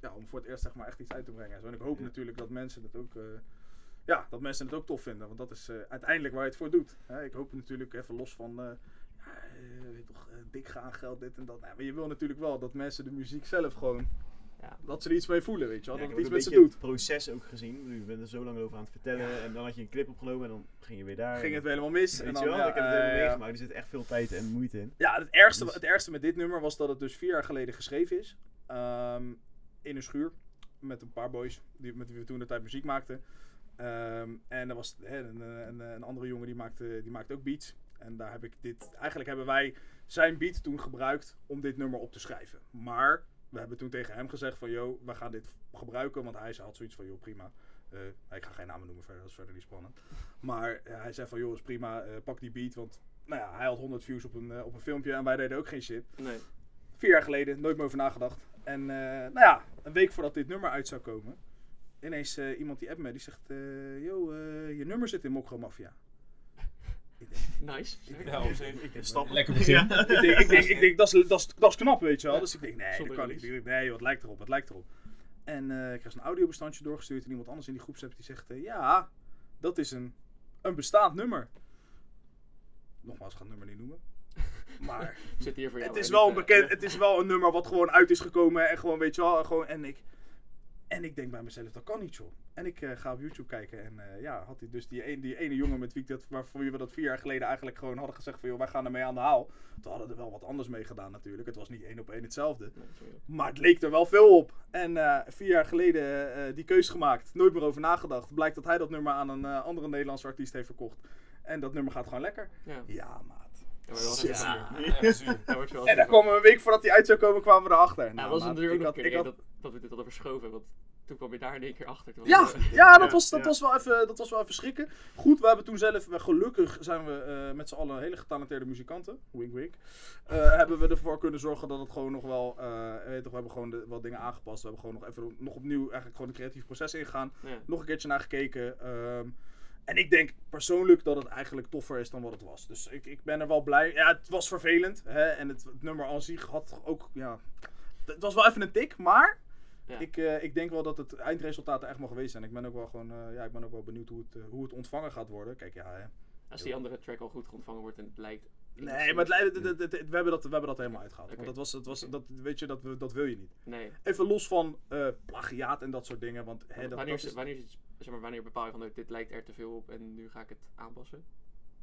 ja, om voor het eerst zeg maar echt iets uit te brengen. en ik hoop natuurlijk dat mensen het ook... ja, dat mensen het ook tof vinden, want dat is uiteindelijk waar je het voor doet. Hè? Ik hoop natuurlijk even los van, eh, weet je toch, eh, dik gaan geld, dit en dat. Nou, maar je wil natuurlijk wel dat mensen de muziek zelf gewoon Ja. dat ze er iets mee voelen, weet je wel. Ja, dat het ook iets met ze doet. het proces ook gezien. Je bent er zo lang over aan het vertellen. En dan had je een clip opgenomen en dan ging je weer daar. Ging en het weer helemaal mis. Weet en je dan, wel, ja, ik heb het helemaal meegemaakt. Er zit echt veel tijd en moeite in. Ja, het ergste, Dus- het ergste met dit nummer was dat het dus vier jaar geleden geschreven is. Ehm, in een schuur. Met een paar boys die, met wie we toen de tijd muziek maakten. Ehm, en er was hè, een, een, een andere jongen die maakte, die maakte ook beats. En daar heb ik dit. Eigenlijk hebben wij zijn beat toen gebruikt om dit nummer op te schrijven. Maar we hebben toen tegen hem gezegd van yo, we gaan dit gebruiken. Want hij had zoiets van joh, prima. Eh, ik ga geen namen noemen verder, dat is verder niet spannend. Maar eh, hij zei van joh, is prima, eh, pak die beat. Want nou ja, hij had 100 views op een, op een filmpje en wij deden ook geen shit. Nee. Vier jaar geleden, nooit meer over nagedacht. En nou ja, een week voordat dit nummer uit zou komen, ineens iemand die app me, die zegt, yo, je nummer zit in Mokro Mafia. Ik denk, Nice. <laughs> Ja, op ik denk, Stappen. Lekker begin. ik denk, ik denk, ik denk dat, is, dat, is, dat is knap, weet je wel. Dus ik denk, nee, dat kan niet. Nee, wat lijkt erop, wat lijkt erop. En eh, ik krijg zo'n audiobestandje doorgestuurd en iemand anders in die groepsapp die zegt, eh, ja, dat is een, een bestaand nummer. Nogmaals, ik ga het nummer niet noemen. Maar <laughs> Zit hier voor jou. het is wel niet, een eh, bekend, het is wel een nummer wat gewoon uit is gekomen en gewoon, weet je wel, gewoon, en ik, en ik denk bij mezelf, dat kan niet joh. En ik eh, ga op YouTube kijken en eh, ja, had hij dus die, een, die ene jongen met wie ik dat, waarvoor we dat vier jaar geleden eigenlijk gewoon hadden gezegd van, joh, wij gaan ermee aan de haal. Toen hadden we er wel wat anders mee gedaan natuurlijk, het was niet één op één hetzelfde. nee. Maar het leek er wel veel op. En eh, vier jaar geleden die keus gemaakt. Nooit meer over nagedacht. Blijkt dat hij dat nummer aan een andere Nederlandse artiest heeft verkocht. En dat nummer gaat gewoon lekker. Ja, maar Ja. even- Ja, En van. kwam een week voordat hij uit zou komen, kwamen we erachter. Nou, dat was natuurlijk ook nog een keer had- dat, dat we dit hadden verschoven. Want toen kwam je daar in één keer achter. Was Ja, ja, dat, Ja, was, dat, ja. was wel even, dat was wel even schrikken. Goed, we hebben toen zelf, we- gelukkig zijn we eh, met z'n allen hele getalenteerde muzikanten. Wink wink. Eh, hebben we ervoor kunnen zorgen dat het gewoon nog wel, eh, weet toch, we hebben gewoon de, wat dingen aangepast. We hebben gewoon nog even nog opnieuw eigenlijk gewoon een creatief proces ingegaan. ja. Nog een keertje naar gekeken. ehm, en ik denk persoonlijk dat het eigenlijk toffer is dan wat het was. Dus ik, ik ben er wel blij. Ja, het was vervelend. Hè? En het, het nummer aan zich had ook, ja... Het was wel even een tik, maar Ja. ik, eh, ik denk wel dat het eindresultaat er echt mag geweest zijn. Ik ben ook wel gewoon, eh, ja, ik ben ook wel benieuwd hoe het, eh, hoe het ontvangen gaat worden. Kijk, ja, hè. Als die andere track al goed ontvangen wordt en het lijkt... Nee, maar het, we, hebben dat, we hebben dat helemaal uitgehaald. Want dat was, het was, dat, weet je, dat, dat wil je niet. Nee. Even los van eh, plagiaat en dat soort dingen. Want hè, dat, wanneer, dat is, wanneer, zeg maar, wanneer bepaal je van, oh, dit lijkt er te veel op en nu ga ik het aanpassen?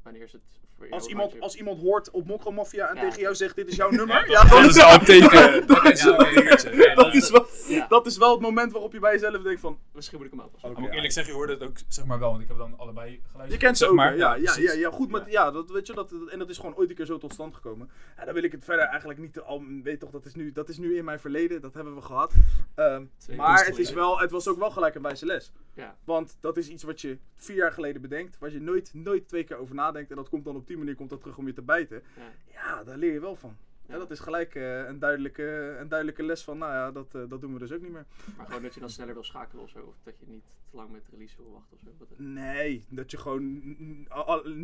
Wanneer is het voor jou? als, iemand, als iemand hoort op Mokro Mafia en Ja. tegen jou zegt dit is jouw <laughs> nummer. <laughs> Ja, dat is een teken. Dat is wel een dingetje. Ja, dat, is wel, Ja. dat is wel het moment waarop je bij jezelf denkt van... Misschien moet ik hem aanpassen. Oké, Maar ik eerlijk zeggen, je hoorde het ook zeg maar wel, want ik heb dan allebei geluisterd. Je kent ze zeg ook, maar. ja, ja, ja, ja, goed, maar ja, dat, weet je, dat, en dat is gewoon ooit een keer zo tot stand gekomen. Ja, dan wil ik het verder eigenlijk niet, te- al, weet toch, dat is, nu, dat is nu in mijn verleden, dat hebben we gehad. Ehm, maar het, is wel, het was ook wel gelijk een wijze les. Ja. Want dat is iets wat je vier jaar geleden bedenkt, waar je nooit, nooit twee keer over nadenkt. En dat komt dan op die manier komt dat terug om je te bijten. Ja. Ja, daar leer je wel van. Ja, Ja. dat is gelijk eh, een, duidelijke, een duidelijke les van, nou ja, dat, eh, dat doen we dus ook niet meer. Maar gewoon dat je dan sneller wil schakelen of zo. Of dat je niet te lang met release wil wachten of zo. Wat, Nee, dat je gewoon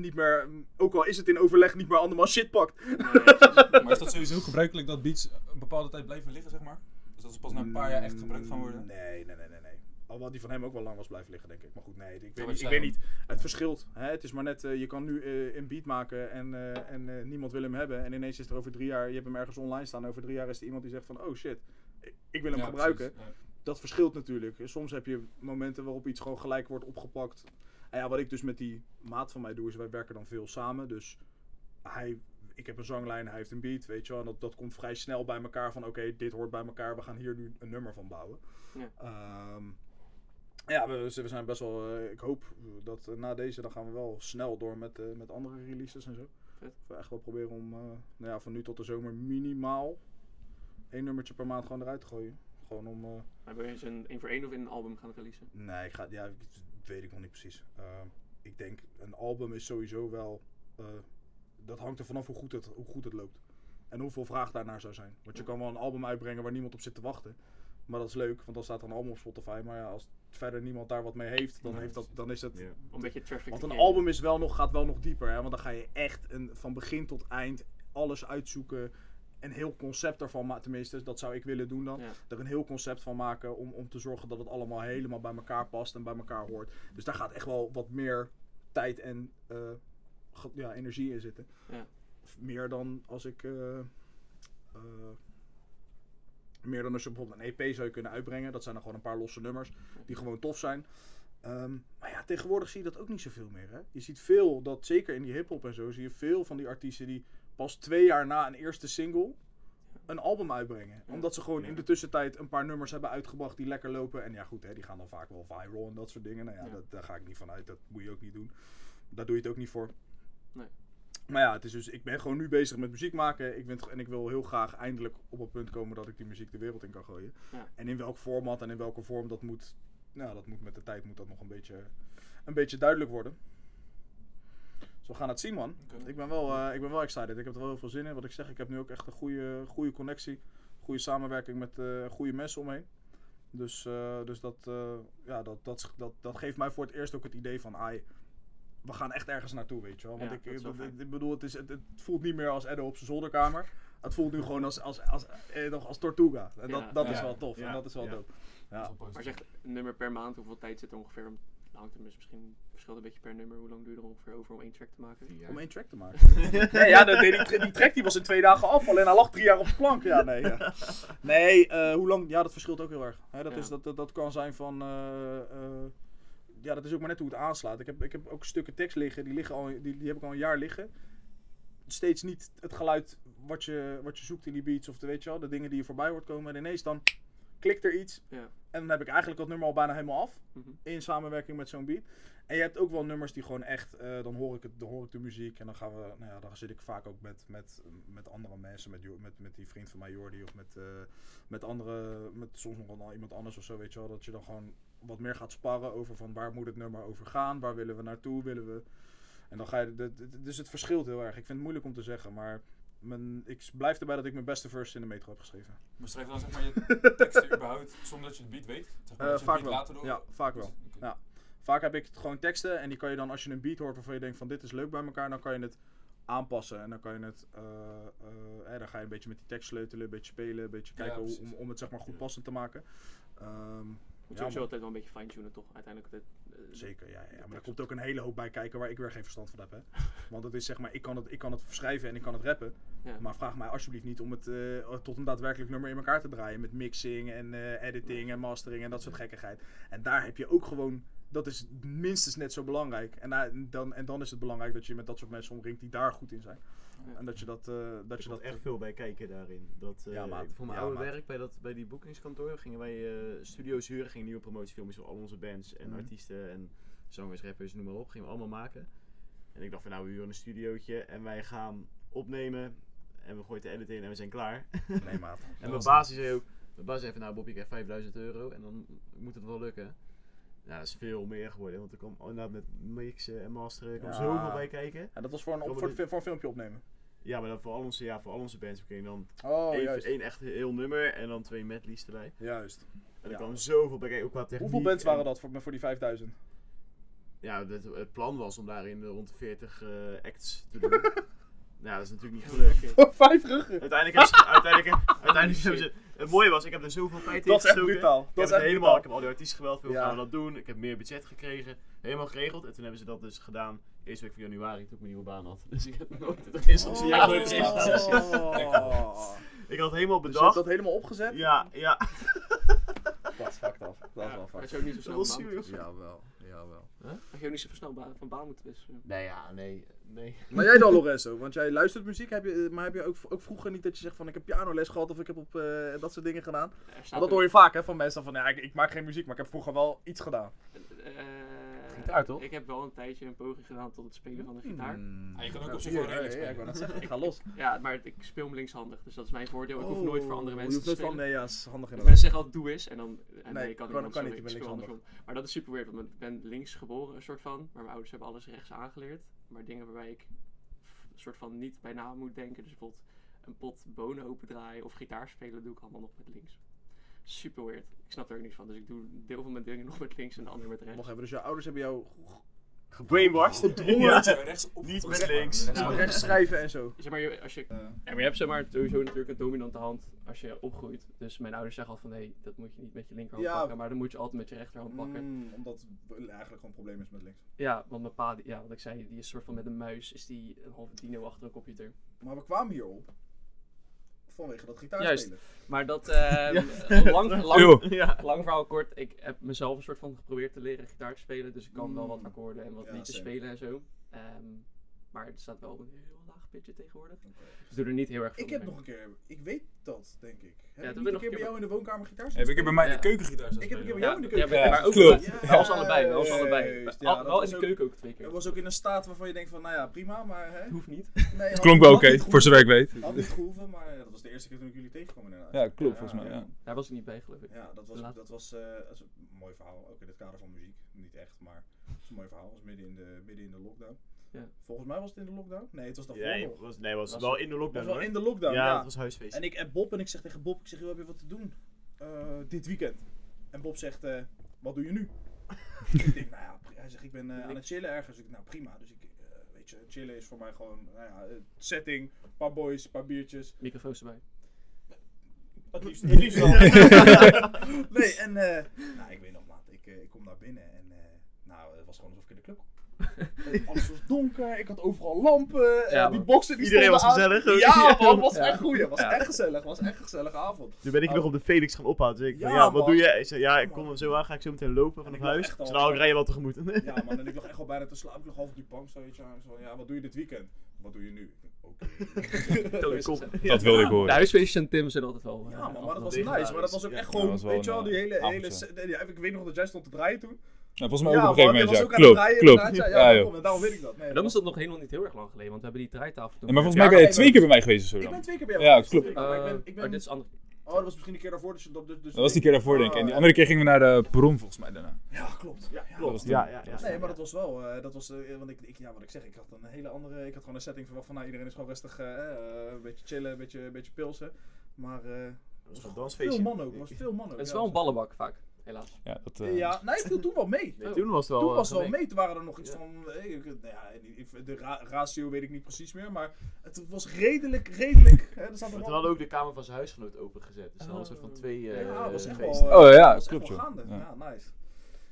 niet meer, ook al is het in overleg, niet meer allemaal shit pakt. nee. <laughs> Maar is dat sowieso gebruikelijk dat beats een bepaalde tijd blijven liggen, zeg maar? Dus dat ze pas na een paar jaar echt gebruikt gaan worden? Nee, nee, nee, nee. nee. Alhoewel die van hem ook wel lang was blijven liggen, denk ik. Maar goed, nee, ik weet, niet, ik weet niet. Het verschilt. Hè? Het is maar net, eh, je kan nu eh, een beat maken en, eh, en niemand wil hem hebben. En ineens is er over drie jaar, je hebt hem ergens online staan. Over drie jaar is er iemand die zegt van, oh shit, ik- wil hem Ja, gebruiken. precies, ja. Dat verschilt natuurlijk. Soms heb je momenten waarop iets gewoon gelijk wordt opgepakt. En ja, wat ik dus met die maat van mij doe, is wij werken dan veel samen. Dus hij, ik heb een zanglijn, hij heeft een beat, weet je wel. En dat, dat komt vrij snel bij elkaar van, oké, dit hoort bij elkaar. We gaan hier nu een nummer van bouwen. Ja. Ehm, ja, we, we zijn best wel, eh, ik hoop dat eh, na deze, dan gaan we wel snel door met, eh, met andere releases en zo. Vet. We echt wel proberen om, nou ja, van nu tot de zomer minimaal één nummertje per maand gewoon eruit te gooien. Gewoon om... Maar wil je eens een één voor één of in een album gaan releasen? Nee, ik ga, ja, ik- weet ik nog niet precies. Ehm, ik denk, een album is sowieso wel. dat hangt er vanaf hoe goed het, hoe goed het loopt. En hoeveel vraag daarnaar zou zijn. Want je kan wel een album uitbrengen waar niemand op zit te wachten. Maar dat is leuk, want dan staat er een album op Spotify. Maar ja, als verder niemand daar wat mee heeft, dan, heeft dat, dan is het... Een beetje traffic Want een album is wel nog, gaat wel nog dieper. Hè? Want dan ga je echt een, van begin tot eind alles uitzoeken. Een heel concept ervan maken. Tenminste, dat zou ik willen doen dan. Ja. Er een heel concept van maken om, om te zorgen dat het allemaal helemaal bij elkaar past en bij elkaar hoort. Dus daar gaat echt wel wat meer tijd en eh, ja, energie in zitten. Ja. Meer dan als ik. eh, eh, meer dan als je bijvoorbeeld een EP zou je kunnen uitbrengen. Dat zijn dan gewoon een paar losse nummers die gewoon tof zijn. Ehm, maar ja, tegenwoordig zie je dat ook niet zoveel meer. Hè? Je ziet veel, dat zeker in die hip-hop en zo, zie je veel van die artiesten die pas twee jaar na een eerste single een album uitbrengen. Omdat ze gewoon in de tussentijd een paar nummers hebben uitgebracht die lekker lopen. En ja, goed, hè, die gaan dan vaak wel viral en dat soort dingen. Nou ja, Ja. Dat, daar ga ik niet van uit. Dat moet je ook niet doen. Daar doe je het ook niet voor. Nee. Maar ja, het is dus, ik ben gewoon nu bezig met muziek maken. Ik vind, en ik wil heel graag eindelijk op het punt komen dat ik die muziek de wereld in kan gooien. Ja. En in welk format en in welke vorm dat moet. Nou, dat moet met de tijd moet dat nog een beetje, een beetje duidelijk worden. Dus we gaan het zien, man. Ik ben, wel, eh, ik ben wel excited. Ik heb er wel heel veel zin in. Wat ik zeg, ik heb nu ook echt een goede, goede connectie. Goede samenwerking met eh, goede mensen omheen. Dus, eh, dus dat, ja, dat, dat, dat, dat geeft mij voor het eerst ook het idee van... ai, we gaan echt ergens naartoe, weet je wel. Want Ja, ik, bedoel, het, is, het, het voelt niet meer als Edo op zijn zolderkamer. Het voelt nu gewoon als, als, als, eh, nog als Tortuga. En dat, Ja. dat is Ja. wel tof. En dat is wel Ja. dope. Ja. Maar zeg, een nummer per maand, hoeveel tijd zit er ongeveer om... Hangt er misschien verschilt een beetje per nummer. Hoe lang duurt er ongeveer over om één track te maken? Om één track te maken. <laughs> nee, ja, dat, die, die, die track die was in twee dagen af. Alleen hij lag drie jaar op de plank. Ja, nee. Ja. Nee, eh, hoe lang? Ja, dat verschilt ook heel erg. Hè, dat, Ja. is, dat, dat, dat kan zijn van. eh, eh, ja, dat is ook maar net hoe het aanslaat. Ik heb, ik heb ook stukken tekst liggen. Die, liggen al, die, die heb ik al een jaar liggen. Steeds niet het geluid wat je, wat je zoekt in die beats. Of de, weet je wel, de dingen die je voorbij hoort komen. En ineens dan klikt er iets. Ja. En dan heb ik eigenlijk dat nummer al bijna helemaal af Mhm. in samenwerking met zo'n beat. En je hebt ook wel nummers die gewoon echt, eh, dan, hoor ik het, dan hoor ik de muziek en dan gaan we, nou ja, dan zit ik vaak ook met, met, met andere mensen, met, met, met die vriend van mij Jordi of met, eh, met andere, met soms nog wel iemand anders of zo, weet je wel, dat je dan gewoon wat meer gaat sparren over van waar moet het nummer over gaan, waar willen we naartoe, willen we, en dan ga je, de, de- dus het verschilt heel erg. Ik vind het moeilijk om te zeggen, maar mijn, ik blijf erbij dat ik mijn beste verse in de metro heb geschreven. Maar schrijf dan zeg maar je teksten <laughs> überhaupt zonder dat je de beat weet? Zeg maar Eh, je vaak wel. door- Ja, vaak wel. Ja. Vaak heb ik het gewoon teksten en die kan je dan als je een beat hoort waarvan je denkt van dit is leuk bij elkaar, dan kan je het aanpassen en dan kan je het, eh, eh, eh, dan ga je een beetje met die tekst sleutelen, een beetje spelen, een beetje Ja, kijken hoe, om, om het zeg maar goed passend te maken. Ehm, Moet sowieso man. altijd wel een beetje fine-tunen, toch? Uiteindelijk. Het, eh, zeker, ja, ja, maar er komt ook een hele hoop bij kijken waar ik weer geen verstand van heb. Hè. <laughs> Want het is zeg maar, ik kan het, ik kan het schrijven en ik kan het rappen, Ja. maar vraag mij alsjeblieft niet om het eh, tot een daadwerkelijk nummer in elkaar te draaien met mixing en eh, editing en mastering en dat soort gekkigheid. En daar heb je ook gewoon, dat is minstens net zo belangrijk. En, dan, en dan is het belangrijk dat je met dat soort mensen omringt die daar goed in zijn. En dat je dat, eh, dat, Er je dat echt veel bij kijken daarin. Dat, eh, Ja, maat. Voor mijn Ja, oude maat. werk bij, dat, bij die boekingskantoor gingen wij eh, studio's huren, gingen nieuwe promotiefilmpjes voor al onze bands en Mhm. artiesten en zangers, rappers, noem maar op. Gingen we allemaal maken. En ik dacht van nou, we huren een studiootje en wij gaan opnemen en we gooien de edit in en we zijn klaar. Nee, maat. <laughs> En mijn baas zei ook, mijn baas zei van nou Bob, ik heb 5000 euro en dan moet het wel lukken. Ja, dat is veel meer geworden, want er kwam inderdaad met mixen en masteren, er kwam Ja. zoveel bij kijken. Ja, dat was voor een, op, voor een filmpje opnemen. Ja, maar dan voor al onze, ja, voor al onze bands dan Oh, één, juist. één echt heel nummer en dan twee medleys erbij. Juist. En er kwam zoveel bij ook qua techniek. Hoeveel bands waren en- dat voor, voor die 5000? Ja, het, het plan was om daarin rond de 40 eh, acts te doen. <laughs> nou, dat is natuurlijk niet gelukt. Voor vijf ruggen. Uiteindelijk hebben ze, uiteindelijk, <laughs> uiteindelijk hebben ze, het mooie was, ik heb er zoveel tijd in Dat is echt gestoken. brutaal. Ik Dat heb is echt helemaal, ik heb al die artiesten geweld, veel Ja. gaan we dat doen. Ik heb meer budget gekregen, helemaal geregeld. En toen hebben ze dat dus gedaan, eerste week van januari, toen ik mijn nieuwe baan had. Dus ik heb nooit <laughs> het <laughs> resultaat. <laughs> Ja. Oh. Ik had het helemaal Dus je hebt bedacht. dat helemaal opgezet? Ja, ja. Dat is fucked up. Dat is wel Had fucked je ook niet zo Dat snel baan? Jawel, jawel. Had je ook niet zo snel ba- van baan moeten wisselen? Nee, ja, nee, nee. Maar jij dan, Lorenzo? Want jij luistert muziek, heb je, maar heb je ook, ook vroeger niet dat je zegt van ik heb pianoles gehad of ik heb op eh, dat soort dingen gedaan? Dat hoor je vaak hè, van mensen van ja, ik, ik maak geen muziek, maar ik heb vroeger wel iets gedaan. Eh, Gitaar, toch? Ik heb wel een tijdje een poging gedaan tot het spelen van de gitaar. Hmm. Ah, je kan ook Ja, op zich hier, gewoon redelijk ja, ik spelen. wou net zeggen, ik ga <laughs> los. Ja, maar ik speel hem linkshandig, dus dat is mijn voordeel. Ik hoef nooit voor andere mensen te spelen. van, nee, ja, is handig inderdaad. mensen zeggen altijd doe eens en dan en Nee, nee, kan, kan- niet, kan niet, ik ik speel andersom. Maar dat is super weird, want ik ben links geboren, een soort van. Maar mijn ouders hebben alles rechts aangeleerd. Maar dingen waarbij ik een soort van niet bij na moet denken. Dus bijvoorbeeld een pot bonen opendraaien of gitaar spelen doe ik allemaal nog met links. Super weird. Ik snap er ook niks van. Dus ik doe een deel van mijn dingen nog met links en de andere met rechts. Wacht even, dus jouw ouders hebben jou Gebrainwashed. gedwongen rechts op. Niet met links. rechts, rechts schrijven en zo. Zeg maar, je- als je, ja, maar je hebt zeg maar sowieso natuurlijk een dominante hand als je opgroeit. Dus mijn ouders zeggen al van nee, dat moet je niet met je linkerhand Ja. pakken, maar dan moet je altijd met je rechterhand pakken. mm, omdat het eigenlijk gewoon een probleem is met links. Ja, want mijn pa, die- ja, wat ik zei, die is soort van met een muis, is die een halve dino achter een computer. Maar we kwamen hierop vanwege dat gitaar Juist. spelen. Maar dat, <laughs> ehm, lang, lang, lang verhaal kort, ik heb mezelf een soort van geprobeerd te leren gitaar te spelen, dus ik kan wel wat Mm. akkoorden en wat Ja, liedjes spelen en zo. Ehm, maar het staat wel op een heel tegenwoordig. Dus doe er niet heel erg veel Ik heb mee. nog een keer, ik weet dat denk ik. Heb ik niet een keer bij jou in de woonkamer gitaar Heb ik heb bij mij Ja. de keukengitaar Ik heb een keer bij Ja, jou in de ja, keuken. bij- maar ook klopt. bij- ons allebei, bij ons Ja, allebei. ja, dat wel in de keuken ook twee keer. Het was ook in een staat waarvan je denkt van, nou ja, prima, maar hè? Het hoeft niet. Nee, had- Klonk wel oké, voor zover ik weet. Had niet gehoeven, maar ja, dat was de eerste keer toen ik jullie tegenkwam inderdaad. Ja, klopt volgens mij. Ja. Daar was ik niet bij, geloof ik. Ja, dat was, dat was eh, dat een mooi verhaal, ook in het kader van muziek. Niet echt, maar het is een mooi verhaal. Het was midden in de, midden in de lockdown. Ja. Volgens mij was het in de lockdown. Nee, het was daarvoor Nee, nog. was, nee, was Was- wel in de Het lockdown was wel in de lockdown, ja, ja. het was huisfeest. En ik app Bob en ik zeg tegen Bob, ik zeg, joh, heb je wat te doen eh, dit weekend? En Bob zegt, eh, wat doe je nu? <laughs> ik denk, nou ja, hij zegt, ik ben eh, aan het chillen ergens. Ik, nou prima, dus ik, eh, weet je, chillen is voor mij gewoon, nou ja, eh, setting, paar boys, paar biertjes. Microfoons erbij. Het liefst, het liefst wel. <laughs> nee, en eh, nou, ik weet nog, maat, ik, eh, ik kom naar binnen en eh, nou, het was gewoon alsof ik in de club kwam. <laughs> Alles was donker, ik had overal lampen, eh, Ja, die boxen die Iedereen was aan. gezellig. Ja, man, <laughs> het was Ja. echt goed. Het was Ja. echt gezellig. Het was echt een gezellige avond. Toen ben ik nog op de Felix gaan ophalen. Toen zei ik van, Ja, wat doe je? Hij zei, ja, ik kom zo aan, ga ik zo meteen lopen ik lag huis. Ik zei, nou, ik rij je wel tegemoet. Ja, man, en ik lag echt al bijna te slapen. Ik lag half op die bank, zo, weet je. Zo, ja, wat doe je dit weekend? Wat doe je nu? Oké. <laughs> Het. Dat wilde ik De horen. huisfeestjes en Tim zijn altijd wel. eh, Ja, man, maar dat was nice. Maar dat was ook echt Ja, gewoon, weet je wel, die hele, ik weet nog dat jij stond te draaien toen. Ja, volgens mij ook Ja, op een gegeven moment, ja. ook het Klopt, klopt. Ja, Ja, ja, joh. klopt. En daarom weet ik dat. Nee, En dat dan is was- dat nog helemaal niet heel erg lang geleden, want we hebben die draaitafel toen. Ja, maar volgens Ja, mij ben je twee keer bij mij geweest of zo Ik dan. ben twee keer bij jou Ja, geweest, klopt. maar ik Eh, ben- ik ben- oh, dit is anders. Oh, dat was misschien een keer daarvoor. Dus, dat, dus, dus Dat was die keer daarvoor denk ik. En die andere keer gingen we naar de perron volgens mij daarna. Ja, klopt. Ja, Dat toen. Ja, ja, ja. Nee, maar dat was wel, eh, dat was, eh, want ik, ik, ja, wat ik zeg, ik had een hele andere, ik had gewoon een setting verwacht van, nou, iedereen is gewoon rustig, een beetje chillen, een beetje, een beetje pilsen. Maar eh, Dat was een veel dansfeestje. man ook, er was veel man ook. Het is ja. wel een ballenbak vaak, helaas. Ja, dat, eh, Ja, nee, het viel toen wel mee. <laughs> Nee, toen was het wel Toen eh, was het wel mee, toen waren er nog iets Ja. van, eh, ik- nou ja, ik- de ra- ratio weet ik niet precies meer, maar het was redelijk, redelijk, hè, er we hadden ook de kamer van zijn huisgenoot opengezet. Dus we hadden een soort van twee eh ja, dat was echt wel, Oh, ja, dat was klopt, echt wel joh. gaande. Ja. Ja. nice.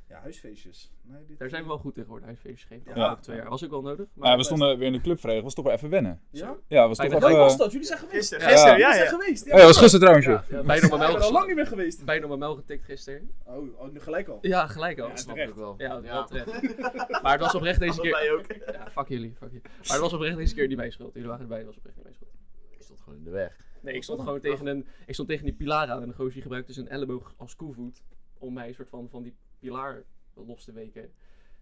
Ja, huisfeestjes. Nee, dit, Daar zijn we wel goed tegenwoordig, huisfeestjes geven. Ja. Ja. twee jaar. Was ook wel nodig. Maar ja, we stonden weer in de club vrijdag. was toch wel even wennen. Ja? Ja, was toch Wanneer was even... dat? Jullie zijn geweest. Gisteren, Ja. gisteren, ja, Jullie ja. zijn geweest. Ja, dat was gisteren trouwens, Ja, ja, Ja, bijna ik op ben mijn er al lang niet meer geweest. Bijna op mijn mel getikt gisteren. Oh, oh, nu gelijk al. Ja, gelijk al. Ja, snap ik wel. Ja, Ja. wel terecht. Maar het was oprecht deze keer... Ook. Ja, fuck jullie, fuck jullie. Maar het was oprecht deze keer niet mijn schuld. Jullie waren erbij, het was oprecht niet mijn schuld. Ik stond gewoon in de weg. Nee, ik stond gewoon tegen een... Ik stond tegen die pilaar aan en de gozer die gebruikte zijn elleboog als koevoet. Om mij een soort van, van die pilaar los te weken.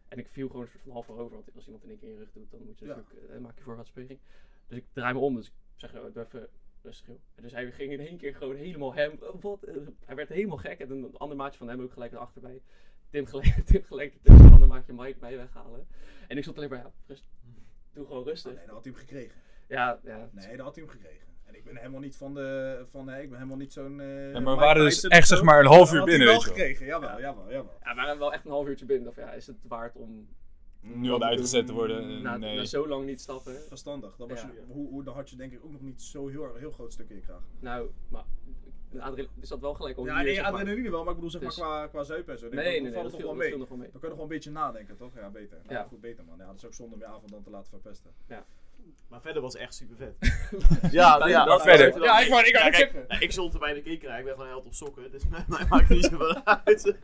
En ik viel gewoon een soort van half voorover. Want als iemand in één keer in je rug doet, dan moet je Ja. natuurlijk... eh, maak je voorwaartsbeweging. Dus ik draai me om, dus ik zeg, oh, doe even rustig joh. En dus hij ging in één keer gewoon helemaal hem... oh, wat? Eh, Hij werd helemaal gek. En een ander maatje van hem ook gelijk achterbij. Tim gelijk, <laughs> Tim gelijk tussen een ander maatje Mike mij weghalen. En ik stond alleen maar, ja, rust. Doe gewoon rustig. Nee, dat had hij hem gekregen. Ja, ja. Nee, dat had hij hem gekregen. En ik ben helemaal niet van de. Van, nee, ik ben helemaal niet zo'n. eh, Ja, maar we waren dus echt zeg maar een half Dat uur binnen, wel weet je wel. gekregen, jawel, jawel, jawel. Ja, we waren wel echt een half uurtje binnen. Of ja, is het waard om Nu al uitgezet te worden. na, eh, Nee. na zo lang niet stappen? Verstandig. Dan, was Ja. je, hoe, hoe, dan had je denk ik ook nog niet zo heel, erg- heel groot stuk in je kraag. Nou, maar de adre- er zat wel gelijk op Ja, nee, zeg maar. adrenaline wel, maar ik bedoel zeg Dus- maar qua, qua zuipen en zo. Nee, nee, nee, dan dat viel, dat viel wel mee. nog wel mee. Dan kun je nog wel een beetje nadenken, toch? Ja, beter. Nou, Ja. goed, beter man. Ja, dat is ook zonde om je avond dan te laten verpesten. Maar verder was het echt super vet. <laughs> ja, Maar ja, dat verder. Ja, ik wou- ik Ja, kijk, nou, ik in de kekenrij, ik ben gewoon held op sokken, dus mij, <laughs> mij maakt niet zoveel uit.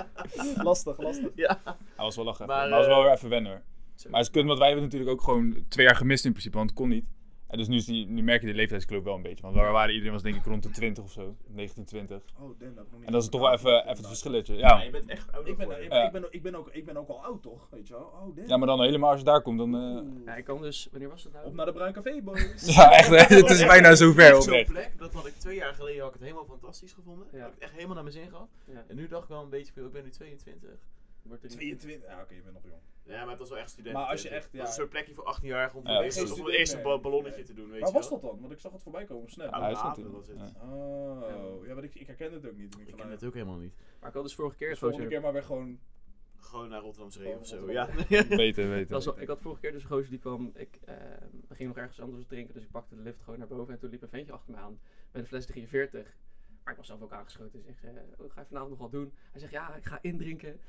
<laughs> lastig, lastig. ja. Hij was wel lachen. Maar, Maar, maar was eh, wel weer even wennen hoor. Maar het is want wij hebben natuurlijk ook gewoon twee jaar gemist in principe, want het kon niet. En dus nu, is die, nu merk je de leeftijdskloof wel een beetje. Want waar waren iedereen was denk ik rond de 20 of zo. 19, 20. Oh, damn, dat En dat is toch wel even, even het verschilletje. Ja, Ja. je bent echt ouder Ik ben, ik, Ja. ik, ben, ik, ben ook, ik ben ook al oud, toch? Weet je wel? Oh, damn. ja, maar dan helemaal als je daar komt, dan... eh. Ja, ik kwam dus, wanneer was het nou? Op naar de Bruin Café, boys. <laughs> Ja, echt, hè, het is bijna zover Echt Zo'n oprecht. plek, dat had ik twee jaar geleden had ik het helemaal fantastisch gevonden. Ja. Had ik echt helemaal naar mijn zin gehad. Ja. En nu dacht ik wel een beetje, van, ik ben nu 22. Wordt er niet- 22. Ja, oké, je bent nog jong. Ja, maar het was wel echt studenten. Maar als je echt, Het was een ja. soort plekje voor 18 jaar om Ja, eerst, om het student eerste ballonnetje te doen, weet Waar je was wel. dat dan? Want ik zag het voorbij komen Snap. Ja, Ja, hij stond Haven in. was het. Ja. Oh, ja, maar ik, ik herken het ook niet. Ik, ken nou, het ook helemaal niet. Maar ik had dus vorige keer dus volgende gozer- keer maar weer gewoon... Gewoon naar Rotterdamse Gewoon Reef of zo. Rotterdam. Ja. <laughs> Weten, weten. Dat was wel- ik had vorige keer dus een gozer die kwam. Ik eh, we gingen nog ergens anders drinken, dus ik pakte de lift gewoon naar boven. En toen liep een ventje achter me aan met een fles 43. Maar ik was zelf ook aangeschoten. Dus ik zei: oh, Ga je vanavond nog wat doen? Hij zegt: Ja, ik ga indrinken.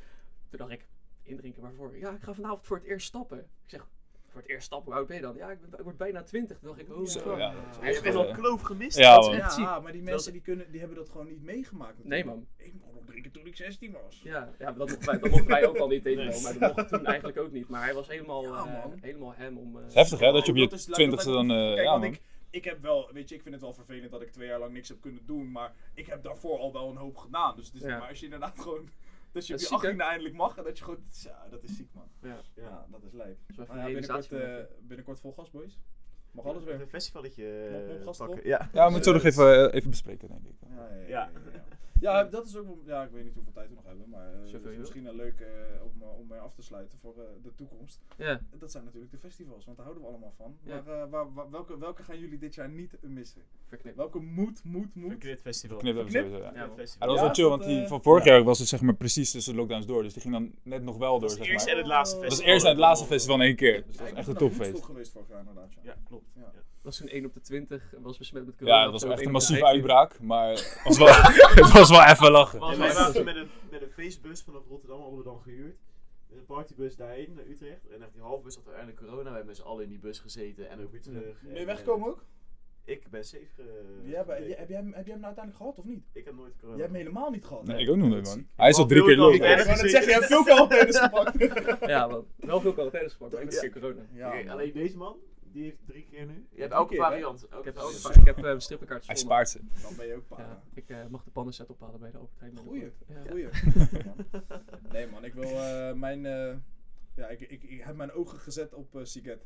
Toen dacht ik: Indrinken waarvoor? Ja, ik ga vanavond voor het eerst stappen. Ik zeg: Voor het eerst stappen, hoe oud ben je dan? Ja, ik, ben, ik word bijna 20. Toen dacht ik: Oh, Zo, ja. Hebt echt wel kloof gemist. Ja, Dat is man. echt ziek. Ja, maar die mensen die, kunnen, die hebben dat gewoon niet meegemaakt. Nee, man. Ik mocht nog drinken toen ik 16 was. Ja, ja dat, mochten wij, dat mochten wij ook al niet tegen Nee. maar dat mocht toen eigenlijk ook niet. Maar hij was helemaal, Ja, eh, helemaal hem om... eh, Heftig hè, dat je op Oh, je is- twintigste dan... eh, Kijk, ja man. ik, ik heb wel, weet je, ik vind het wel vervelend dat ik twee jaar lang niks heb kunnen doen, maar ik heb daarvoor al wel een hoop gedaan. Dus het is, Ja. maar als je inderdaad gewoon, dat je Dat op je ziek, hè? 18e eindelijk mag en dat je gewoon, dat is ziek man. ja. Ja, dat is lijp. Dat is wel even Nou ja, binnenkort, eh, binnenkort vol gas, boys. Mag alles weer. Een nog eh, pakken. Ja. Ja, we moeten zo nog even, eh, even bespreken denk ik. Ja, ja, ja. Dat is ook, wel- ja, ik weet niet hoeveel tijd we nog hebben, maar eh, dat is misschien een leuk eh, om, eh, om mee af te sluiten voor eh, de toekomst. Ja, Dat zijn natuurlijk de festivals, want daar houden we allemaal van. Ja. Maar eh, waar, waar- welke, welke gaan jullie dit jaar niet missen? verknipt. Welke moet, moet, moet? Verknit festival. Knip hebben we sowieso, ja. Festival. dat was Ja, wel chill, want die van vorig jaar was het zeg maar precies tussen de lockdowns door. Dus die ging dan net nog wel door, Dat zeg was het eerste maar. en het laatste Dat Dat festival. was het eerste en het laatste festival in één keer. Dus dat was echt een topfeest. Geweest vorig jaar inderdaad. Ja. Ja, klopt. Was toen 1 op de 20 en was besmet met corona. Ja, het was echt een 1 op de massieve 15. uitbraak, maar <laughs> het was wel, <laughs> het was wel even lachen. Want Ja, wij maar- waren met een, met een feestbus vanaf Rotterdam, hadden we dan gehuurd. Met een partybus daarheen, naar Utrecht. En echt die halve bus had uiteindelijk corona. We hebben met z'n allen in die bus gezeten en ook weer terug. Ben En, je weggekomen ook? eh, Ik ben safe ge- Ja, maar, gebleven. heb, jij, hem- heb jij hem nou uiteindelijk gehad of niet? Ik heb nooit corona. Jij hebt hem helemaal niet gehad. Nee, ik ook nog nooit, Dat is man. Hij is al drie keer kan- Ik wou net zeggen, je hebt veel quarantaines gepakt. Ja, man. Wel veel quarantaines gepakt, maar <laughs> Ja. keer corona. Ja, alleen deze man, die heeft drie keer nu. Je hebt keer, hè? variant. Ik heb, ook, ik heb uh, strippenkaartjes Hij spaart ze. Dan ben je ook man. pa. Ja, ik eh, mag de pannenset ophalen bij de Heijn. Goeie, Ja. goeie. <laughs> Nee man, ik wil eh, mijn... eh, ja, ik, ik, ik heb mijn ogen gezet op uh, Siget.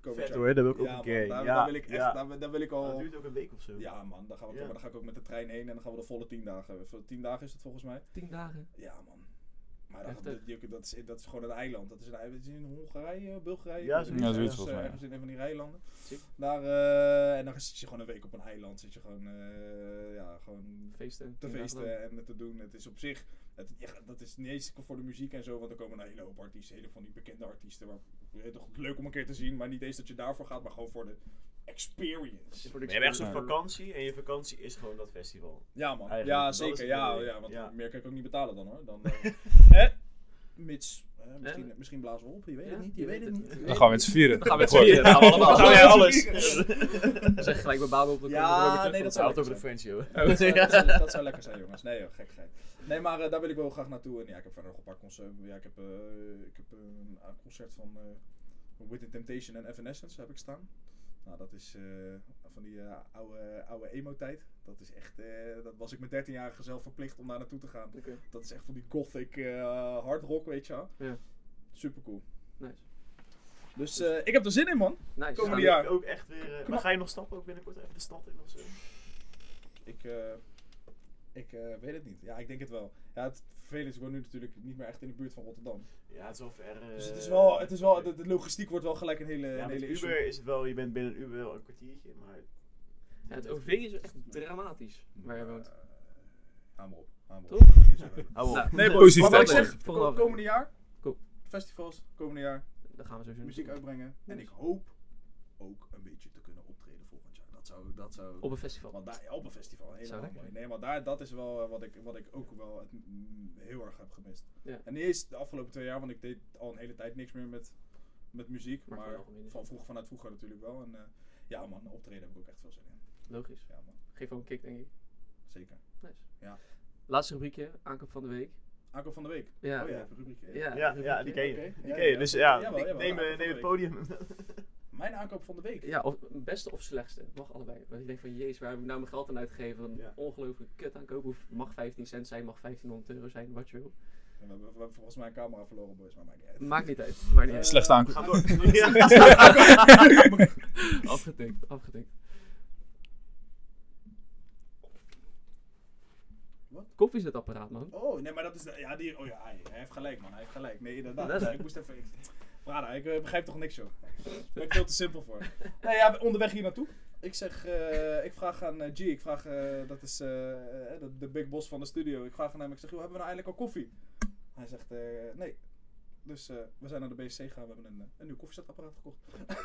Vet hoor, daar wil ik ook Ja, een man, keer. daar, ja, daar wil ik echt, ja. daar, daar wil ik al... Dat duurt ook een week of zo. Ja man, daar, gaan we, dan ga ik ook met de trein heen en dan gaan we de volle tien dagen. Tien dagen is het volgens mij. 10 dagen. Ja man. Maar dat, die- dat, is, dat is gewoon een eiland. Dat is, een, eiland. het is in Hongarije, Bulgarije. Ja, zoiets. Ja, zoiets volgens mij, Ergens in een van die eilanden. Daar, eh, en dan zit je gewoon een week op een eiland. Zit je gewoon, eh, ja, gewoon Feesten. te 10 dagen lang. feesten en te doen. Het is op zich, het, ja, dat is niet eens voor de muziek en zo, want er komen een hele hoop artiesten, hele van die bekende artiesten. Waar, toch, leuk om een keer te zien, maar niet eens dat je daarvoor gaat, maar gewoon voor de experience. De Je hebt echt zo'n vakantie en je vakantie is gewoon dat festival. Ja man, Eigenlijk, ja zeker, ja, ja, want Ja. meer kan ik ook niet betalen dan hoor. Dan, <laughs> eh, eh, mits, eh, misschien, misschien blazen we op, je weet Ja, het niet, je, je weet weet het niet. Dan gaan we het met z'n vieren. Dan gaan we met z'n vieren. Dan gaan we allemaal. <laughs> Dan Ja, alles. <laughs> Dan zeg gelijk mijn baan op. dan Ja, nee, dat het zou over zijn. French, joh. dat, zou, lekker zijn, jongens. Nee, joh, gekkigheid. Nee, maar eh, daar wil ik wel graag naartoe. En ja, ik heb verder nog een paar concerten. Ja, ik heb, eh, ik heb eh, een, een concert van uh, With the Temptation en Evanescence heb ik staan. Nou, dat is eh, van die eh, oude, oude emo-tijd. Dat is echt, eh, dat was ik met 13-jarige zelf verplicht om daar naartoe te gaan. Dat is echt van die gothic eh hard rock, weet je wel. Ja. Super cool. nice. Dus eh, ik heb er zin in, man. Nice. Komende Ja, jaar. ook echt weer. maar ga je nog stappen ook binnenkort even de stad in of zo? Ik, eh, ik eh, weet het niet. Ja, ik denk het wel. Ja, het vervelende is, ik woon nu natuurlijk niet meer echt in de buurt van Rotterdam. Ja, het is wel ver. eh, Dus het is wel, het is wel de, de logistiek wordt wel gelijk een hele, Ja, een met hele issue. Uber is het wel, je bent binnen Uber wel een kwartiertje, maar... Ja, het OV is echt dramatisch waar je woont. Eh, hou maar op. Hou maar op. <laughs> Hou op. Nou, Nee, boys, Positief maar wat ik zeg, komende jaar, Cool. festivals, komende jaar, Dan gaan we sowieso muziek uitbrengen. En ik hoop ook een beetje te kunnen optreden volgend jaar. Dat zou, dat zou... Op een festival. Want daar, op een festival, helemaal mooi. Nee, maar daar, dat is wel eh, wat ik, wat ik ook wel het, mm, heel erg heb gemist. Ja. En niet eens de afgelopen twee jaar, want ik deed al een hele tijd niks meer met, met muziek. Maar Maar, van vroeg, vanuit vroeger natuurlijk wel. En eh, ja man, optreden heb ik ook echt veel zin in. Logisch. Ja man, Geef ook een kick, denk ik. zeker. Nice. Ja. Laatste rubriekje, aankoop van de week. Aankoop van de week. Ja. Oh ja, heb een rubriekje. Ja. Ja, ja, die ken je. Die ken je. ja, Dus ja. ja, Jawel, ik jawel, neem, eh, neem het podium. <laughs> Mijn aankoop van de week. Ja, of beste of slechtste. Mag allebei. Want je denkt van, jezus, waar heb ik nou mijn geld aan uitgegeven? Een Ja. ongelooflijk kut aankoop. Hoeft- Mag 15 cent zijn, mag 1500 euro zijn, wat je wil. We, hebben, we hebben volgens mij een camera verloren boys, maar maakt niet uit. Maakt niet uit. Maakt niet uit. Slechte aankoop. Ga door. <laughs> <laughs> afgetikt, afgetikt. Wat? Koffiezetapparaat, man. Oh, nee, maar dat is... De, ja, die... Oh ja, hij, hij heeft gelijk, man. Hij heeft gelijk. Nee, inderdaad. Dat is- ik moest even... Ik, Brada, ik eh, begrijp toch niks, joh. Daar <laughs> ben ik veel te simpel voor. <laughs> Nee, ja, onderweg hier naartoe. Ik zeg... eh, ik vraag aan eh, G. Ik vraag... eh, dat is eh, eh, de, de big boss van de studio. Ik vraag aan hem. Ik zeg, joh, hebben we nou eindelijk al koffie? Hij zegt, eh, nee. Dus eh, we zijn naar de BSC gegaan. We hebben een, eh, een nieuw koffiezetapparaat gekocht.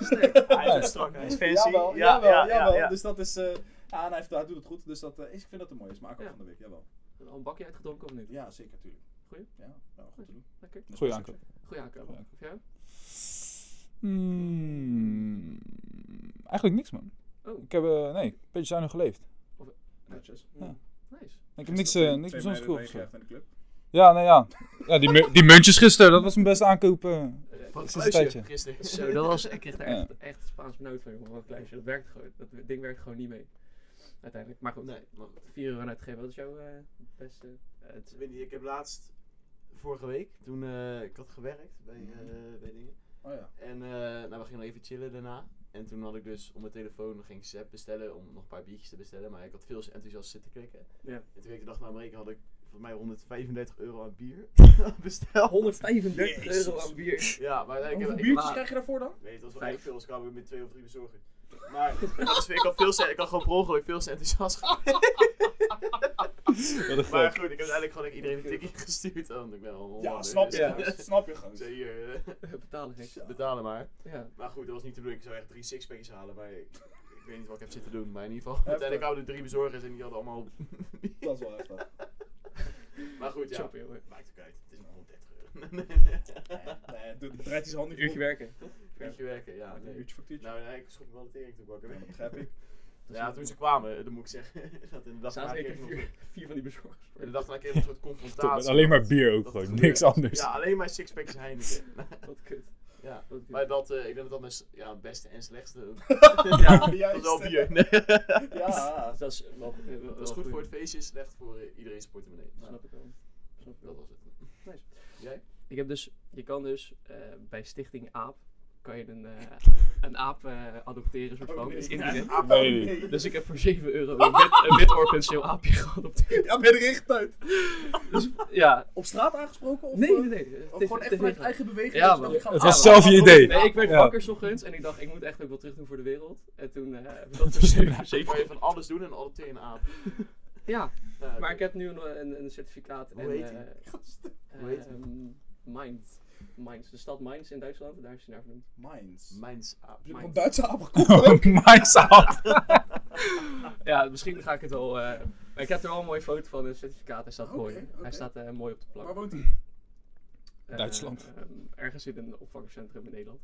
<laughs> Hij is strak, hij is fancy. Jawel, ja, jawel, ja, ja, jawel. ja. Dus dat is... eh, ja, en hij, heeft, hij doet het goed. Dus dat, eh, is- ik vind dat een mooie smaak ook Ja. van de week. Jawel. Al een bakje uitgedronken of niet? Ja, zeker, tuurlijk. Goeie? Ja, ja goed te doen. Lekker. Aankoop. Goeie aankoop. Goeie aankoop. Ja? Hmm, eigenlijk niks, man. Oh. Ik heb, eh, nee, een beetje zuinig geleefd. Netjes. Ja. Nice. Ik heb niks, eh, niks bijzonders goed gekocht. in de club. Ja, nee, ja. ja die, mu- die muntjes gisteren, dat was mijn beste aankoop. eh. Van het Sinds een tijdje. kluisje gisteren. Zo, dat was, ik kreeg er Ja. echt, echt Spaans benauwd van, jongen. Wat kluisje. Dat werkt gewoon. Dat ding werkt gewoon niet mee. Uiteindelijk. Maar goed, Nee, maar goed. 4 euro aan uitgeven. Wat is jouw eh, beste? eh, het, Ik weet niet, ik heb laatst, vorige week, toen eh, ik had gewerkt bij, eh, bij dingen. Oh ja. En eh, nou, we gingen nog even chillen daarna. En toen had ik dus op mijn telefoon ging ik Zep bestellen om nog een paar biertjes te bestellen. Maar ik had veel te enthousiast zitten klikken. Ja. En toen ik de dag na Amerika had ik volgens mij 135 euro aan bier <laughs> besteld. 135 Jezus. euro aan bier. Ja, maar ik Hoeveel heb... ik- biertjes maar- krijg je daarvoor dan? Nee, het was wel Vijf. echt veel, dus ik kwam met twee of drie bezorgen. Maar dat is, ik, had veel, ik had gewoon per ongeluk veel te enthousiast <laughs> Maar goed, ik heb uiteindelijk gewoon iedereen een tikje gestuurd. Want ik ben al Ja, snap je. dus-. <laughs> Snap je gewoon. Dus hier, Betalen niks. <laughs> betalen maar. Ja. Maar goed, dat was niet de bedoeling. Ik zou echt drie sixpackjes halen, maar ik, ik weet niet wat ik heb zitten doen. Maar in ieder geval, uiteindelijk hadden we drie bezorgers en die hadden allemaal... Dat is wel heftig. maar goed, ja, maakt ook uit. Het is maar 130 euro. Nee, doe- draait hij zijn hand niet Uurtje werken, toch? Uurtje werken, ja. Een Nee. uurtje factuurtje. Nou, nee, ik schrok me wel de tering te bakken. Ja, dat <laughs> begrijp ik. Ja, toen ze kwamen, dan moet ik zeggen, <laughs> dat in de dag ik keer nog vier, vier van die bezorgers. in de dag kreeg ik een soort <laughs> confrontatie. met alleen maar bier ook Dat gewoon, niks anders. Ja, alleen maar sixpackjes Heineken. Wat kut. ja. Wat kut. Maar dat, eh, ik denk dat dat mijn ja, beste en slechtste. Ja, dat is wel bier. Nee. Ja. Dat is wel, eh, wel- wel Dat is goed voor het feestje, slecht voor eh, iedereen zijn portemonnee. Nou, Snap ik wel. Snap ik dat wel. was het. Nice. Jij? Ik heb dus, je kan dus eh, bij Stichting AAP, kan je een, eh, <laughs> een aap eh, adopteren, soort van. Oh, nee. Nee. Dus ik heb voor 7 euro <laughs> een wit, een wit oorpenseel aapje geadopteerd. Ja, ben je erin getuid? Dus, ja. Op straat aangesproken? Of, Nee, eh, nee, nee. Of gewoon echt vanuit eigen beweging? Ja, man. Het was zelf je idee. Nee, ik werd Ja. wakker 's ochtends en ik dacht, ik moet echt ook wat terug doen voor de wereld. En toen eh, heb ik dat voor 7 <laughs> Kan van alles doen en adopteer een aap. Ja, Ja, maar ik heb nu een, een, een certificaat. Hoe en, heet eh, Mainz. Mainz. De stad Mainz in Duitsland, daar is hij naar vernoemd. Minds. Mijns aap. Heb je Mainz. een Duitse aap <laughs> gekocht? Oh. <laughs> Ja, misschien ga ik het wel. eh, maar ik heb er wel een mooie foto van, een certificaat. Hij staat mooi. oké. Hij staat eh, mooi op de plank. Waar woont hij? Eh, Duitsland. ehm, ergens in een opvangcentrum in Nederland.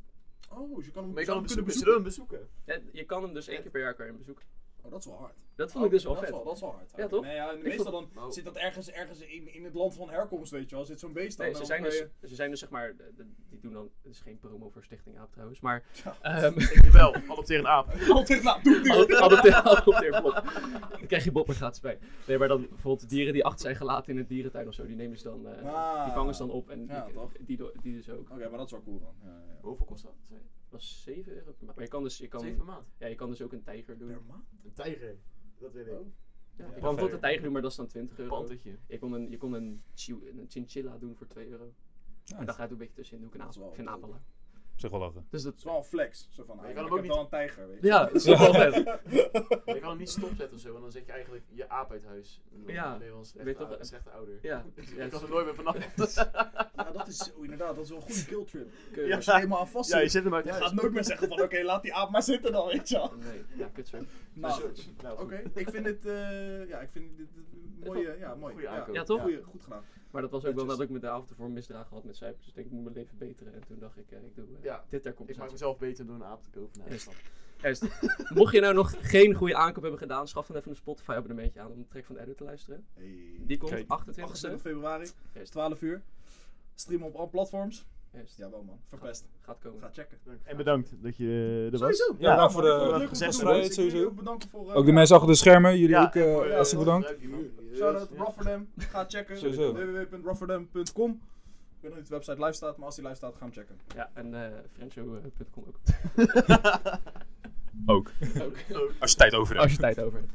Oh, dus je kan hem, Maar je zou kan hem kunnen bezoeken. Ja, je kan hem dus één keer per jaar kan je hem bezoeken. Oh, dat is wel hard. Dat vond ik dus wel dat vet. Is wel, dat is wel hard. Ja, toch? Nee, ja, meestal dan Oh. zit dat ergens, ergens in, in het land van herkomst, weet je wel. Zit zo'n beest dan. Nee, ze dan zijn, dus, je- ze zijn dus zeg maar, de- de- die doen dan, het is geen promo voor Stichting Aap trouwens, maar Ja. ehm <laughs> <laughs> Ik wel, adopteer een aap. <laughs> Altijd, nou, doe het nu. adopteer, adopteer, adopteer Bob. Dan krijg je Bob er gratis bij. Nee, maar dan bijvoorbeeld dieren die achter zijn gelaten in een dierentuin of zo, die nemen ze dan, eh, Ah. die vangen ze dan op en Ja, die, toch? die, dus ook. Oké, maar dat is wel cool dan. Ja, ja. Hoeveel kost dat? Dat was 7 euro per maand. Maar je kan dus, je kan, Zeven per maand. ja, je kan dus ook een tijger doen. Per maand? Een tijger. Dat weet ik. Oh. Ja, Ja, je kan bijvoorbeeld een tijger doen, maar dat is dan 20 Een euro. pantetje. Je kon een, je kon een, chinchilla doen voor 2 euro. En daar gaat ook een beetje tussenin. Doe ik een Dat aap. is wel Ik vind cool. Zeg wel lachen. Dus dat, Het is wel een flex. Zo van, je kan ik hem ook wel een tijger, weet je. ja, <laughs> dat is wel vet. Maar je kan hem niet stopzetten of zo, want dan zet je eigenlijk je aap uit huis. Ja. Weet toch- ou- een slechte ouder. Ja, <laughs> Je ja, kan er nooit meer vanaf. <laughs> Ja, dat is zo, inderdaad. Dat is wel een goede killtrip. kun- Ja. Als je er aan vast Ja, je zit, zet hem uit je huis. gaat nooit meer zeggen van, oké, laat die aap maar zitten dan, weet je wel. Nee, ja, kut zo. Nou, oké. Ik vind het, eh, ja, ik vind dit een mooie, ja, mooi. Goeie ja. aankoop. Ja, toch? Goed gedaan. Maar dat was ook wel dat ik me de avond ervoor misdragen had met cijfers. Dus ik denk, ik moet mijn leven beteren. En toen dacht ik, eh, ik doe eh, Ja, dit ter Ik maak compensatie. mezelf beter door een aap te kopen. Ja. Juist. <laughs> Mocht je nou nog geen goede aankoop hebben gedaan, schaf dan even een Spotify abonnementje aan om de track van Edo te luisteren. Hey. Die komt Kijk. 28 28 februari, Juist. 12 uur. Streamen op alle platforms. Juist. Jawel man, verpest. Gaat komen. Ga checken. En bedankt dat je er was. Sowieso. Ja, bedankt voor de- man, ik vond het voor leuk de om te doen. vrijheid Ik wil jullie sowieso. ook bedanken voor... eh, Ook de mensen achter de schermen, jullie ook eh eh, hartstikke bedankt. Shout-out Ja. Rotterdam. Ga checken. Sowieso. www.rotterdam.com weet nog niet of de website live staat, maar als die live staat, ga hem checken. Ja, en uh, friendshow.com ook. <laughs> <laughs> Ook. ook. Als je tijd over hebt. Als je tijd over hebt.